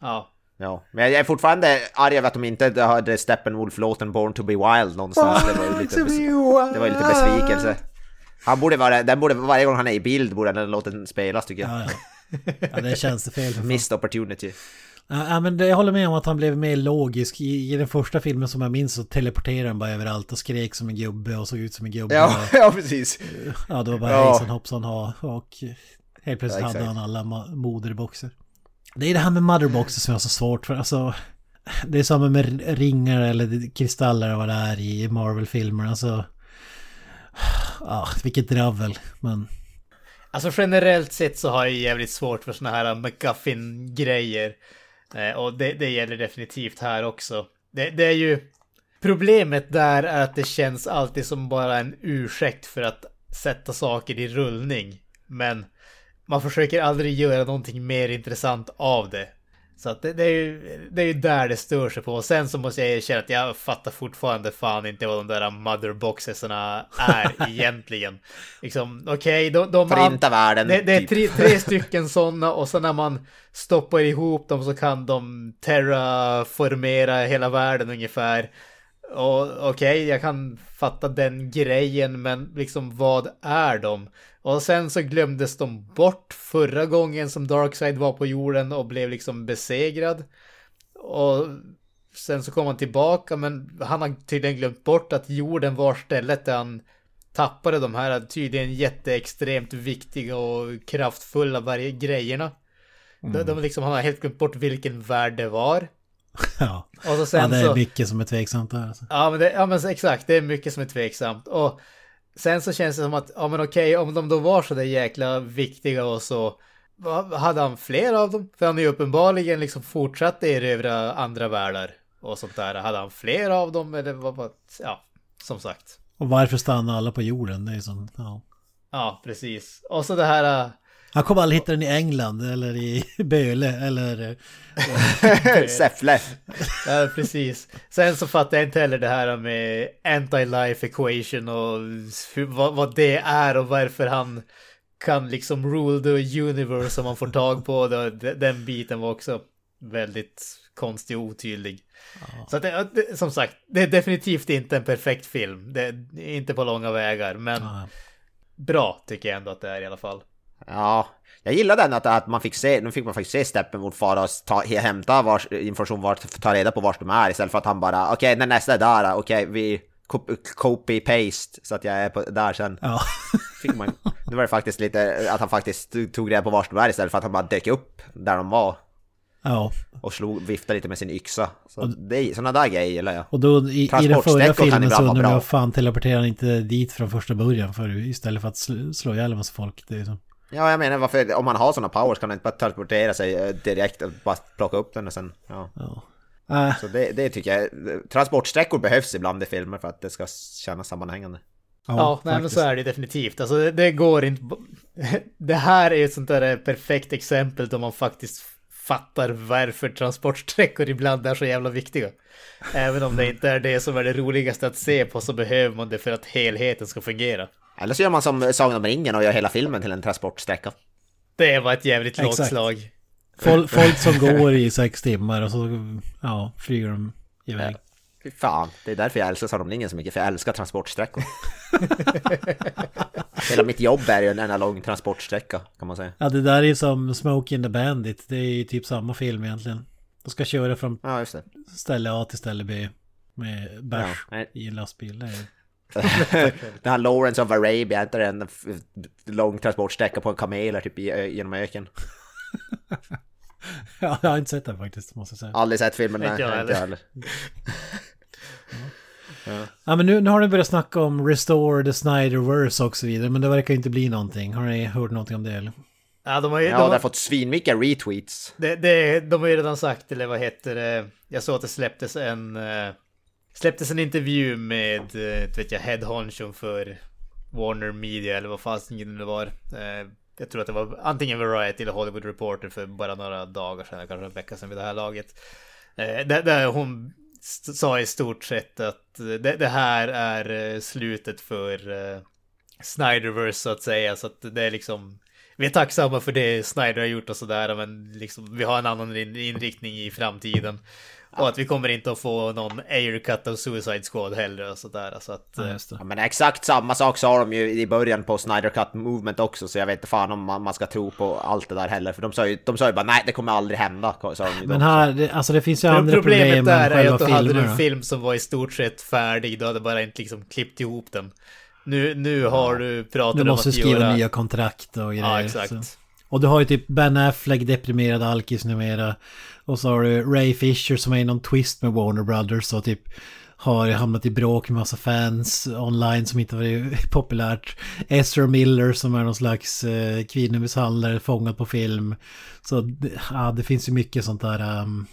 Speaker 1: Ja.
Speaker 5: Ja, men jag är fortfarande arg över att de inte hade Steppenwolf-låten Born to be Wild någonstans. Det var ju lite, bes- det var ju lite besvikelse. Han borde vara, den borde, varje gång han är i bild borde den låten spelas tycker jag.
Speaker 4: Ja, ja. ja, det känns det fel. [LAUGHS]
Speaker 5: Missed opportunity.
Speaker 4: Ja, men det, jag håller med om att han blev mer logisk. I, I den första filmen som jag minns så teleporterade han bara överallt och skrek som en gubbe och såg ut som en gubbe.
Speaker 5: Ja,
Speaker 4: Och, [LAUGHS]
Speaker 5: ja precis.
Speaker 4: ja, det var bara
Speaker 5: Ja.
Speaker 4: hejsan hoppsan ha och helt plötsligt
Speaker 5: Ja,
Speaker 4: hade han alla moderboxer. Det är det här med motherboxer som jag har så svårt för. Alltså, det är samma med ringar eller kristaller eller vad det är i Marvel-filmer. Alltså, ah, vilket dravel. Men
Speaker 1: Alltså generellt sett så har jag jävligt svårt för såna här McGuffin-grejer. Eh, och det, det gäller definitivt här också. Det, det är ju... Problemet där är att det känns alltid som bara en ursäkt för att sätta saker i rullning. Men man försöker aldrig göra någonting mer intressant av det. Så att det, det, är ju, det är ju där det stör sig på. Och sen så måste jag erkänna att jag fattar fortfarande fan inte vad de där motherboxesarna är [LAUGHS] egentligen. Liksom, okej, de, de har-
Speaker 5: Förinta världen.
Speaker 1: det, det är
Speaker 5: typ.
Speaker 1: tre, tre [LAUGHS] stycken sådana och så när man stoppar ihop dem så kan de terraformera hela världen ungefär. Och okej, jag kan fatta den grejen, men liksom vad är de? Och sen så glömdes de bort förra gången som Darkseid var på jorden och blev liksom besegrad. Och sen så kom han tillbaka, men han har tydligen glömt bort att jorden var stället där han tappade de här tydligen jätteextremt viktiga och kraftfulla varje grejerna. De, de liksom, han har helt glömt bort vilken värld det var. [LAUGHS]
Speaker 4: ja,
Speaker 1: Och så
Speaker 4: ja
Speaker 1: sen
Speaker 4: det är
Speaker 1: så...
Speaker 4: mycket som är tveksamt där. Alltså.
Speaker 1: Ja men, det, ja men exakt, det är mycket som är tveksamt. Och sen så känns det som att, ja men okej, om de då var så där jäkla viktiga och så, hade han fler av dem? För han har ju uppenbarligen liksom fortsatt erövra andra världar och sånt där. Hade han fler av dem eller vad, vad ja, som sagt.
Speaker 4: Och varför stannar alla på jorden? Det är som, ja.
Speaker 1: Ja, precis. Och så det här...
Speaker 4: Han kommer aldrig hitta den i England eller i Böle eller... [LAUGHS]
Speaker 5: Säffle.
Speaker 1: Ja, precis. Sen så fattar jag inte heller det här med anti-life equation och hur, vad, vad det är och varför han kan liksom rule the universe om man får tag på det. Den- biten var också väldigt konstig och otydlig. Så att det, som sagt, det är definitivt inte en perfekt film. Det är inte på långa vägar, men
Speaker 4: Ja.
Speaker 1: bra tycker jag ändå att det är i alla fall.
Speaker 5: Ja, jag gillar den att, att man fick se, nu fick man faktiskt se Steppenwolf fara och ta, hämta vars, information, vart, ta reda på var de är istället för att han bara okej, när nästa är där, okej, vi copy-paste så att jag är på, där sen.
Speaker 4: Ja. [LAUGHS]
Speaker 5: Fick man, nu var det faktiskt lite att han faktiskt tog reda på var de är istället för att han bara dök upp där de var
Speaker 4: ja.
Speaker 5: och slog, viftade lite med sin yxa. Så det, sådana där grejer gillar jag.
Speaker 4: Och då i, i den förra filmen så undrar jag fan teleporterar han inte dit från första början för istället för att slå, slå ihjäl en massa folk. Det är som...
Speaker 5: Ja, jag menar varför, om man har sådana powers kan man inte bara transportera sig eh, direkt och bara plocka upp den och sen, ja.
Speaker 4: Ja. Äh,
Speaker 5: Så det, det tycker jag, transportsträckor behövs ibland i filmer för att det ska kännas sammanhängande.
Speaker 1: Ja, nej, men så är det definitivt. Alltså det, det går inte... [LAUGHS] Det här är ett sånt där perfekt exempel då man faktiskt fattar varför transportsträckor ibland är så jävla viktiga. Även om det inte är det som är det roligaste att se på så behöver man det för att helheten ska fungera.
Speaker 5: Eller så gör man som Sagan om ringen och gör hela filmen till en transportsträcka.
Speaker 1: Det var ett jävligt lågt
Speaker 4: Exakt.
Speaker 1: slag.
Speaker 4: Folk, folk som går i sex timmar och så ja, flyger de iväg.
Speaker 5: Fy fan, det är därför jag älskar Sagan om ringen så mycket, för jag älskar transportsträckor. [LAUGHS] Hela mitt jobb är ju en enda lång transportsträcka kan man säga.
Speaker 4: Ja, det där är ju som Smoke in the Bandit. Det är ju typ samma film egentligen. De ska köra från
Speaker 5: Ja, just det.
Speaker 4: ställe A till ställe B. Med bärs
Speaker 5: Ja,
Speaker 4: i en lastbil. Det är...
Speaker 5: Den här Lawrence of Arabia, inte en lång transportsträcka på en kamel typ genom öken. [LAUGHS]
Speaker 4: Ja, jag har inte sett den faktiskt, måste jag säga.
Speaker 5: Aldrig sett filmen, nej.
Speaker 1: Inte jag heller.
Speaker 5: heller. [LAUGHS]
Speaker 4: Ja, men nu, nu har ni börjat snacka om Restore the Snyderverse och så vidare. Men det verkar inte bli någonting. Har ni hört någonting om det eller?
Speaker 1: Ja, de har ju...
Speaker 5: Ja,
Speaker 1: de,
Speaker 5: det har fått svinmycket retweets.
Speaker 1: det, det, de har ju redan sagt, eller vad heter det? Jag såg att det släpptes en... Släpptes en intervju med, eh, vet jag, head honchon för Warner Media eller vad fasiken det var. Eh, jag tror att det var antingen Variety eller Hollywood Reporter för bara några dagar sedan, kanske en vecka sedan vid det här laget. Eh, där, där hon sa i stort sett att det, det här är slutet för Snyderverse så att säga. Så att det är liksom vi är tacksamma för det Snyder har gjort och sådär, men liksom, vi har en annan inriktning i framtiden. Och att vi kommer inte att få någon aircut av Suicide Squad heller och sådär. Så att,
Speaker 4: Ja,
Speaker 1: eh,
Speaker 4: just det.
Speaker 5: Ja, men exakt samma sak sa de ju i början på Snyder Cut Movement också, så jag vet inte fan om man, man ska tro på allt det där heller. För de sa ju, de sa ju bara nej, det kommer aldrig hända. Sa de.
Speaker 4: Men här, det, alltså det finns ju
Speaker 1: Pro-
Speaker 4: andra problem
Speaker 1: Problemet där är att du hade en film som var i stort sett färdig. Du hade bara inte liksom klippt ihop den. Nu, nu har du pratat
Speaker 4: Du
Speaker 1: om
Speaker 4: måste
Speaker 1: att
Speaker 4: skriva
Speaker 1: göra...
Speaker 4: nya kontrakt och grejer.
Speaker 1: Ja, exakt.
Speaker 4: så. Och du har ju typ Ben Affleck, deprimerad alkis numera. Och så har du Ray Fisher som är i någon twist med Warner Brothers och typ har hamnat i bråk med massa fans online som inte varit [LAUGHS] populärt. Ezra Miller som är någon slags eh, kvinnomisshandlare fångad på film. Så det- ja, det finns ju mycket sånt där. Um,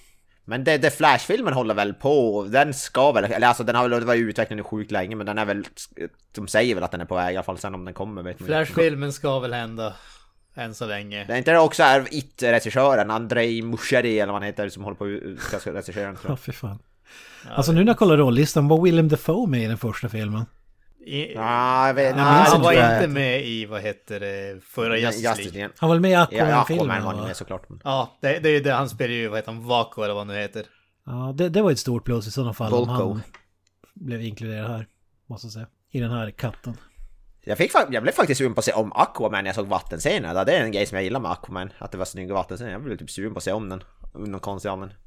Speaker 5: Men det, det Flash-filmen håller väl på, den ska väl, eller alltså den har väl varit i sjukt länge, men den är väl, de säger väl att den är på väg i alla fall, sen om den kommer vet man.
Speaker 1: Flashfilmen ska väl hända. Än så länge.
Speaker 5: Det är inte det också är It-regissören, Andrei Muscheri eller vad han heter, som håller på att ska regissera den [LAUGHS]
Speaker 4: ja,
Speaker 5: jag.
Speaker 4: fy fan. Alltså nu när jag kollar rollistan, var Willem Dafoe med i den första filmen?
Speaker 1: I,
Speaker 5: Ja, jag vet,
Speaker 4: minns
Speaker 1: han
Speaker 4: inte
Speaker 1: var inte med i, vad heter det, förra Justice League.
Speaker 4: Han var med i
Speaker 5: Ja,
Speaker 4: Aquaman-filmen?
Speaker 5: Aquaman var med såklart.
Speaker 1: Ja, det, det är ju det. Han spelar ju, vad heter han, Vaco eller vad han nu heter.
Speaker 4: Ja, det, det var ett stort plus i sådana fall om
Speaker 5: Volko.
Speaker 4: han blev inkluderad här. Måste jag säga. I den här katten.
Speaker 5: Jag, fick, jag blev faktiskt sugen på att se om Aquaman när jag såg vattenscenerna. Det är en grej som jag gillar med Aquaman, att det var snygga vattenscener. Jag blev typ sugen på att se om den. Någon konstig anledning.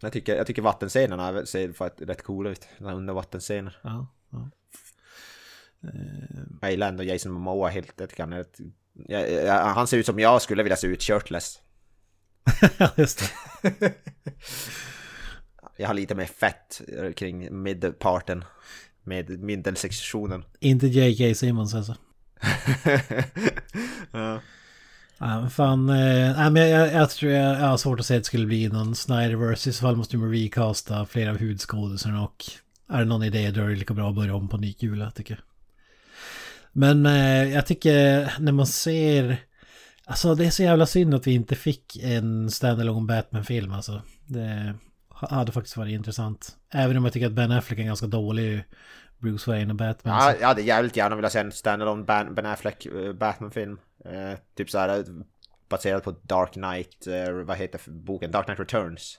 Speaker 5: Jag tycker, jag tycker vattenscenerna ser faktiskt rätt coola ut. Den här undervattensscener.
Speaker 4: Ja, ja.
Speaker 5: Jag gillar ändå Jason Momoa helt. Jag tycker han, är ett, jag, jag, han ser ut som jag skulle vilja se ut shirtless.
Speaker 4: Ja, [LAUGHS] just det.
Speaker 5: Jag har lite mer fett kring midparten. Med middelsektionen.
Speaker 4: Inte J.K. Simmons alltså. [LAUGHS]
Speaker 5: ja.
Speaker 4: Ja, fan. Nej, men jag, jag, jag tror jag, jag har svårt att säga att det skulle bli någon Snyderverse. I så fall måste man recasta flera av huvudskådisarna och är det någon idé då är det lika bra att börja om på ny kula tycker jag. Men eh, jag tycker när man ser... Alltså det är så jävla synd att vi inte fick en standalone Batman-film alltså. Det hade faktiskt varit intressant. Även om jag tycker att Ben Affleck är ganska dålig Bruce Wayne och Batman.
Speaker 5: Ja, jag hade jävligt gärna velat se en standalone Ben, Affleck eh, Batman-film. Eh, typ såhär baserad på Dark Knight, eh, vad heter boken? Dark Knight Returns.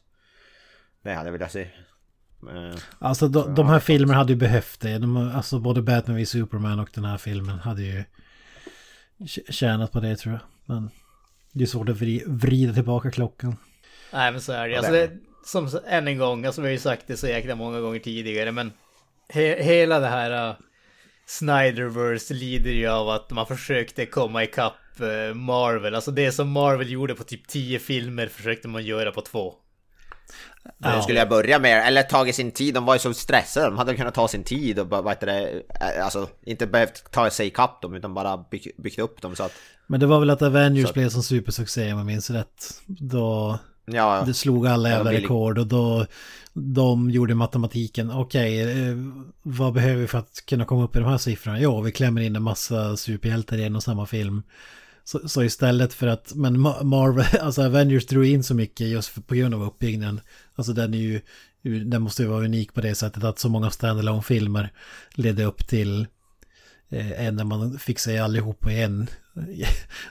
Speaker 5: Det hade jag velat se. Eh,
Speaker 4: Alltså de, de här filmerna hade ju behövt det. De, alltså både Batman v Superman och den här filmen hade ju tj- tjänat på det tror jag. Men det är svårt att vri, vrida tillbaka klockan.
Speaker 1: Nej men så är det. Alltså det som än en gång, alltså vi har ju sagt det så jäkla många gånger tidigare, men he, hela det här uh, Snyderverse lider ju av att man försökte komma ikapp uh, Marvel. Alltså det som Marvel gjorde på typ 10 filmer försökte man göra på två.
Speaker 5: Det skulle jag börja med, eller tagit sin tid, de var ju så stressade, de hade kunnat ta sin tid och bara, vad heter det, eh, alltså inte behövt ta sig ikapp dem utan bara bygg, byggt upp dem så att,
Speaker 4: Men det var väl att Avengers
Speaker 5: Så-
Speaker 4: blev som supersuccé om jag minns rätt. Då
Speaker 5: ja,
Speaker 4: det slog alla jävla rekord och då de gjorde matematiken. Okej, eh, vad behöver vi för att kunna komma upp i de här siffrorna? Ja, vi klämmer in en massa superhjältar i en och samma film. Så, så istället för att, men Ma- Marvel, [LAUGHS] alltså Avengers drog in så mycket just på grund av uppbyggnaden. Alltså den är ju, den måste ju vara unik på det sättet att så många standalone filmer ledde upp till eh, en när man fick se allihop på en. [LAUGHS]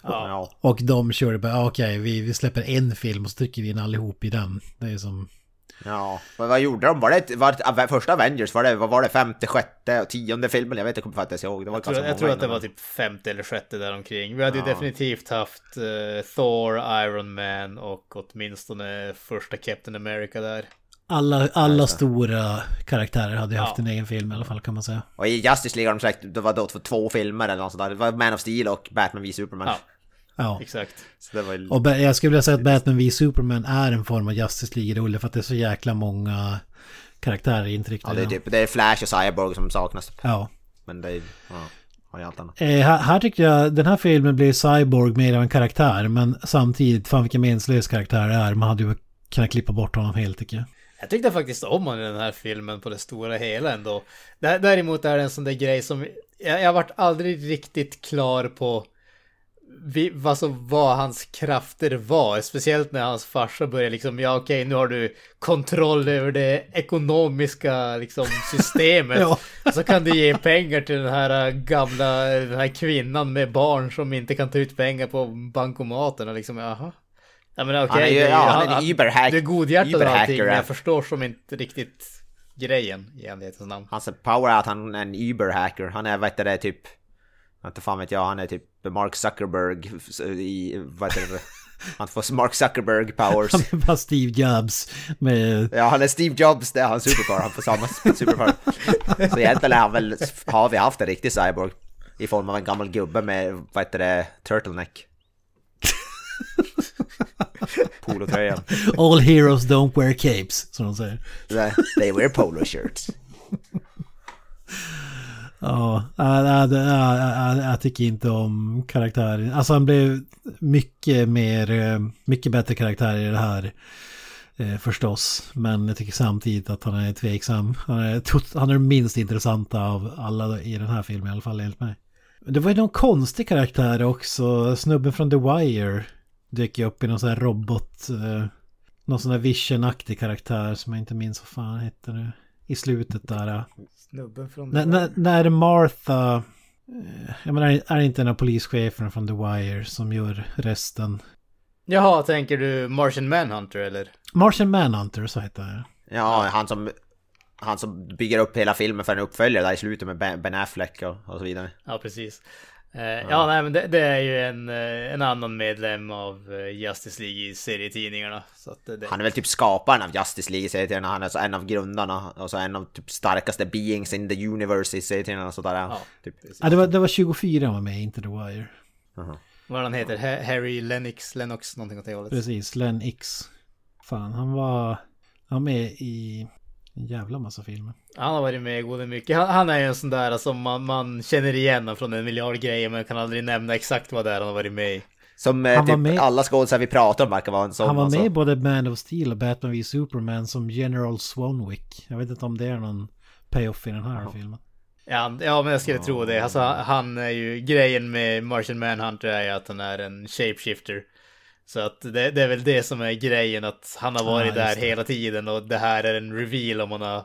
Speaker 5: ja.
Speaker 4: Och de körde bara, ah, okej, vi, vi släpper en film och så trycker vi in allihop i den. Det är som...
Speaker 5: Ja, vad, vad gjorde de? Var det, var det första Avengers? Var det, vad var det, femte, sjätte och tionde filmen? Jag vet inte, jag kommer faktiskt ihåg. Det var
Speaker 1: Jag tror, jag tror att det var typ femte eller sjätte däromkring. Vi hade ju
Speaker 5: Ja.
Speaker 1: definitivt haft eh, Thor, Iron Man och åtminstone första Captain America där.
Speaker 4: Alla, alla stora karaktärer hade ju haft
Speaker 1: Ja.
Speaker 4: en egen film i alla fall kan man säga.
Speaker 5: Och i Justice League har de sagt, det var då för två filmer eller något sånt där. Det var Man of Steel och Batman v Superman.
Speaker 1: Ja,
Speaker 4: Ja.
Speaker 1: exakt.
Speaker 5: Så det var ju...
Speaker 4: Och jag skulle vilja säga att Batman v Superman är en form av Justice League-rulle för att det är så jäkla många karaktärer intryckta.
Speaker 5: Ja, det är, typ, det är Flash och Cyborg som saknas.
Speaker 4: Ja.
Speaker 5: Men det är... Ja, har ju allt annat.
Speaker 4: Eh, här, här tyckte jag den här filmen blir Cyborg mer av en karaktär men samtidigt, fan vilken meningslös karaktär det är. Man hade ju kunnat klippa bort honom helt tycker jag.
Speaker 1: Jag tyckte faktiskt om honom i den här filmen på det stora hela ändå. Dä- Däremot är det en sån där grej som jag, jag varit aldrig riktigt klar på vi, alltså, vad hans krafter var. Speciellt när hans farsa började liksom, ja okej nu har du kontroll över det ekonomiska liksom [LAUGHS] systemet.
Speaker 4: Ja.
Speaker 1: Så kan du ge pengar till den här äh, gamla, den här kvinnan med barn som inte kan ta ut pengar på bankomaten och liksom, jaha. Ja men okej,
Speaker 5: Han är ju-
Speaker 1: det
Speaker 5: ja, han är en überhack-
Speaker 1: du är godhjärtad och allting, men
Speaker 5: ja.
Speaker 1: jag förstår som inte riktigt grejen i ärlighetens namn.
Speaker 5: Hans power är att han är en Uber-hacker. Han är, vad heter det, typ... Inte fan vet jag, han är typ Mark Zuckerberg i... Vad heter det? [LAUGHS] Han får Mark Zuckerberg powers.
Speaker 4: Han är bara Steve Jobs med...
Speaker 5: Ja, han är Steve Jobs, det är hans superpower. Han får samma superpower. [LAUGHS] Så egentligen är han väl, har vi haft en riktig cyborg. I form av en gammal gubbe med, vad heter det, turtleneck. [LAUGHS] [LAUGHS] Polotröjan.
Speaker 4: All heroes don't wear capes, som de säger.
Speaker 5: They wear polo shirts.
Speaker 4: Ja, äh, jag tycker inte om karaktären. Alltså han blev mycket mer, eh, mycket bättre karaktär i det här. eh, Förstås, men jag tycker samtidigt att han är tveksam. Han är, han är den minst intressanta av alla i den här filmen i alla fall enligt mig. Det var ju någon konstig karaktär också. Snubben från The Wire ju upp i någon sån här robot... eh, Någon sån här vision-aktig karaktär som jag inte minns vad fan hette nu. I slutet där.
Speaker 1: Snubben från...
Speaker 4: När, när, när Martha... eh, Jag menar, är det inte en av polischeferna från The Wire som gör resten?
Speaker 1: Jaha, tänker du Martian Manhunter eller?
Speaker 4: Martian Manhunter, så heter det.
Speaker 5: Ja, han som, han som bygger upp hela filmen för en uppföljare där i slutet med Ben Ben Affleck och, och så vidare.
Speaker 1: Ja, precis. Eh, ja, nej, men det, det är ju en, eh, en annan medlem av eh, Justice League i serietidningarna. Så att det.
Speaker 5: Han är väl typ skaparen av Justice League i serien. Han är alltså en av grundarna och så en av typ starkaste beings in the universe i serien och sådär.
Speaker 1: Ja,
Speaker 5: typ.
Speaker 4: Ja, det, var, det var 24 han var med, inte The Wire.
Speaker 1: Vad han heter? Ha- Harry Lennox, Lennox, någonting åt det hållet.
Speaker 4: Precis, Len X. Fan, han var... Han var med i en jävla massa filmer.
Speaker 1: Han har varit med god mycket. Han, han är ju en sån där som man, man känner igen från en miljard grejer men kan aldrig nämna exakt vad det är han har varit med i.
Speaker 5: Som eh,
Speaker 4: Han var
Speaker 5: typ
Speaker 4: med-
Speaker 5: alla skådisar vi pratar om verkar vara en sån.
Speaker 4: han var
Speaker 5: alltså.
Speaker 4: med i både Man of Steel och Batman v Superman som General Swanwick. Jag vet inte om det är någon payoff i den här filmen.
Speaker 1: Ja, ja, men jag skulle tro det. Alltså, han är ju... Grejen med Martian Manhunter är ju att han är en shapeshifter. Så att det, det är väl det som är grejen, att han har varit
Speaker 4: just
Speaker 1: där
Speaker 4: det.
Speaker 1: hela tiden och det här är en reveal om man har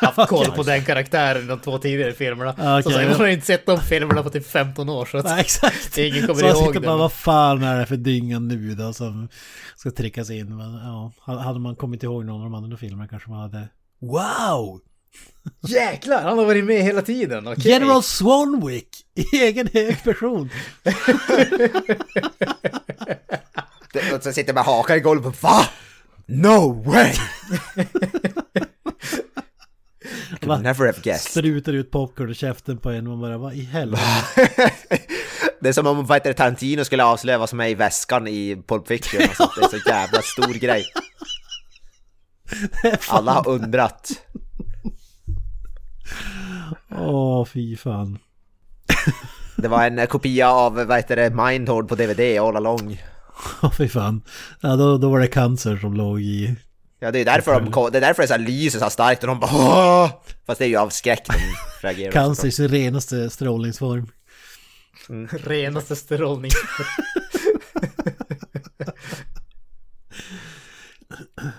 Speaker 1: [LAUGHS] haft koll på den karaktären i de två tidigare filmerna.
Speaker 4: Okej,
Speaker 1: så sagt,
Speaker 4: ja.
Speaker 1: man har inte sett de filmerna på typ 15 år så att
Speaker 4: Nej, exakt.
Speaker 1: ingen kommer
Speaker 4: så
Speaker 1: ihåg
Speaker 4: sitter bara, vad fan är det för dynga nu då som ska tryckas in? Men, ja, hade man kommit ihåg någon av de andra filmerna kanske man hade... Wow!
Speaker 1: Jäklar, han har varit med hela tiden. okej.
Speaker 4: General Swanwick i [LAUGHS] egen hög person.
Speaker 5: Det- Och så sitter med hakan i golvet. Va? No way! [LAUGHS] Could
Speaker 4: Va?
Speaker 5: never have guessed.
Speaker 4: Sprutar ut popcorn i käften på en och man bara, vad i helvete? [LAUGHS]
Speaker 5: Det är som om vad heter det, Tarantino skulle avslöja vad som är i väskan i Pulp Fiction. Alltså, det är så jävla stor grej. Alla har undrat.
Speaker 4: Åh, fy fan.
Speaker 5: Det var en kopia av, vad heter det, Mindhord på DVD all along.
Speaker 4: Åh, fy fan. Ja, då, då var det cancer som låg i...
Speaker 5: Ja, det är därför de, det är därför det så här lyser så här starkt och de bara Åh! Fast det är ju av skräck de [LAUGHS] reagerar.
Speaker 4: Cancer sin renaste strålningsform.
Speaker 1: Renaste strålning. [LAUGHS] [LAUGHS]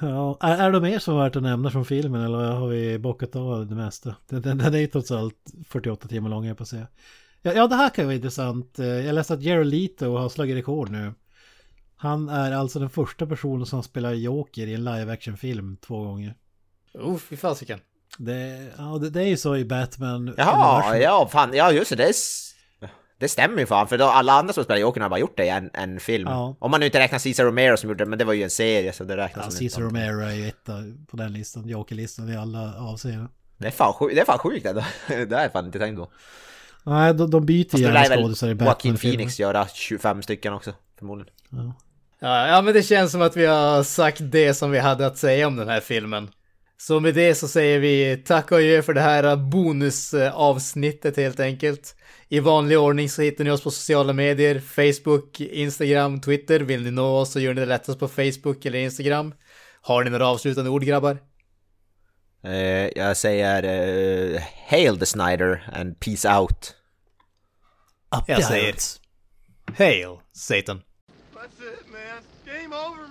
Speaker 4: Ja, är, är det mer som värt att nämna från filmen eller har vi bockat av det mesta? Den, den, den är ju trots allt 48 timmar lång, jag på att säga. Ja, ja, det här kan ju vara intressant. Eh, Jag läste att Jared Leto har slagit rekord nu. Han är alltså den första personen som spelar Joker i en live action-film två gånger.
Speaker 1: Oh, fy fasiken.
Speaker 4: Det, ja, det, det är ju så i Batman.
Speaker 5: Jaha, ja fan, ja just det, det, är det stämmer ju fan, för då, alla andra som spelar Jokern har bara gjort det i en, en film.
Speaker 4: Ja.
Speaker 5: Om man nu inte räknar Cesar Romero som gjorde det, men det var ju en serie så det räknas
Speaker 4: Ja,
Speaker 5: som
Speaker 4: Cesar
Speaker 5: inte.
Speaker 4: Romero är ju etta på den listan, Joker-listan i alla avseenden.
Speaker 5: Det är fan sjukt, det är fan sjukt ändå. det har jag [LAUGHS] fan inte tänkt på.
Speaker 4: Nej, de, de byter
Speaker 5: det
Speaker 4: gärna skådisar i
Speaker 5: Joaquin
Speaker 4: Batman-filmer.
Speaker 5: Phoenix göra 25 stycken också, förmodligen.
Speaker 1: Ja, ja, men det känns som att vi har sagt det som vi hade att säga om den här filmen. Så med det så säger vi tack och adjö för det här bonusavsnittet helt enkelt. I vanlig ordning så hittar ni oss på sociala medier, Facebook, Instagram, Twitter. Vill ni nå oss så gör ni det lättast på Facebook eller Instagram. Har ni några avslutande ord grabbar?
Speaker 5: Eh, jag säger eh, Hail the Snyder and Peace out.
Speaker 4: Up
Speaker 1: Jag säger-. Hail, Satan.
Speaker 6: That's it, man. Game over.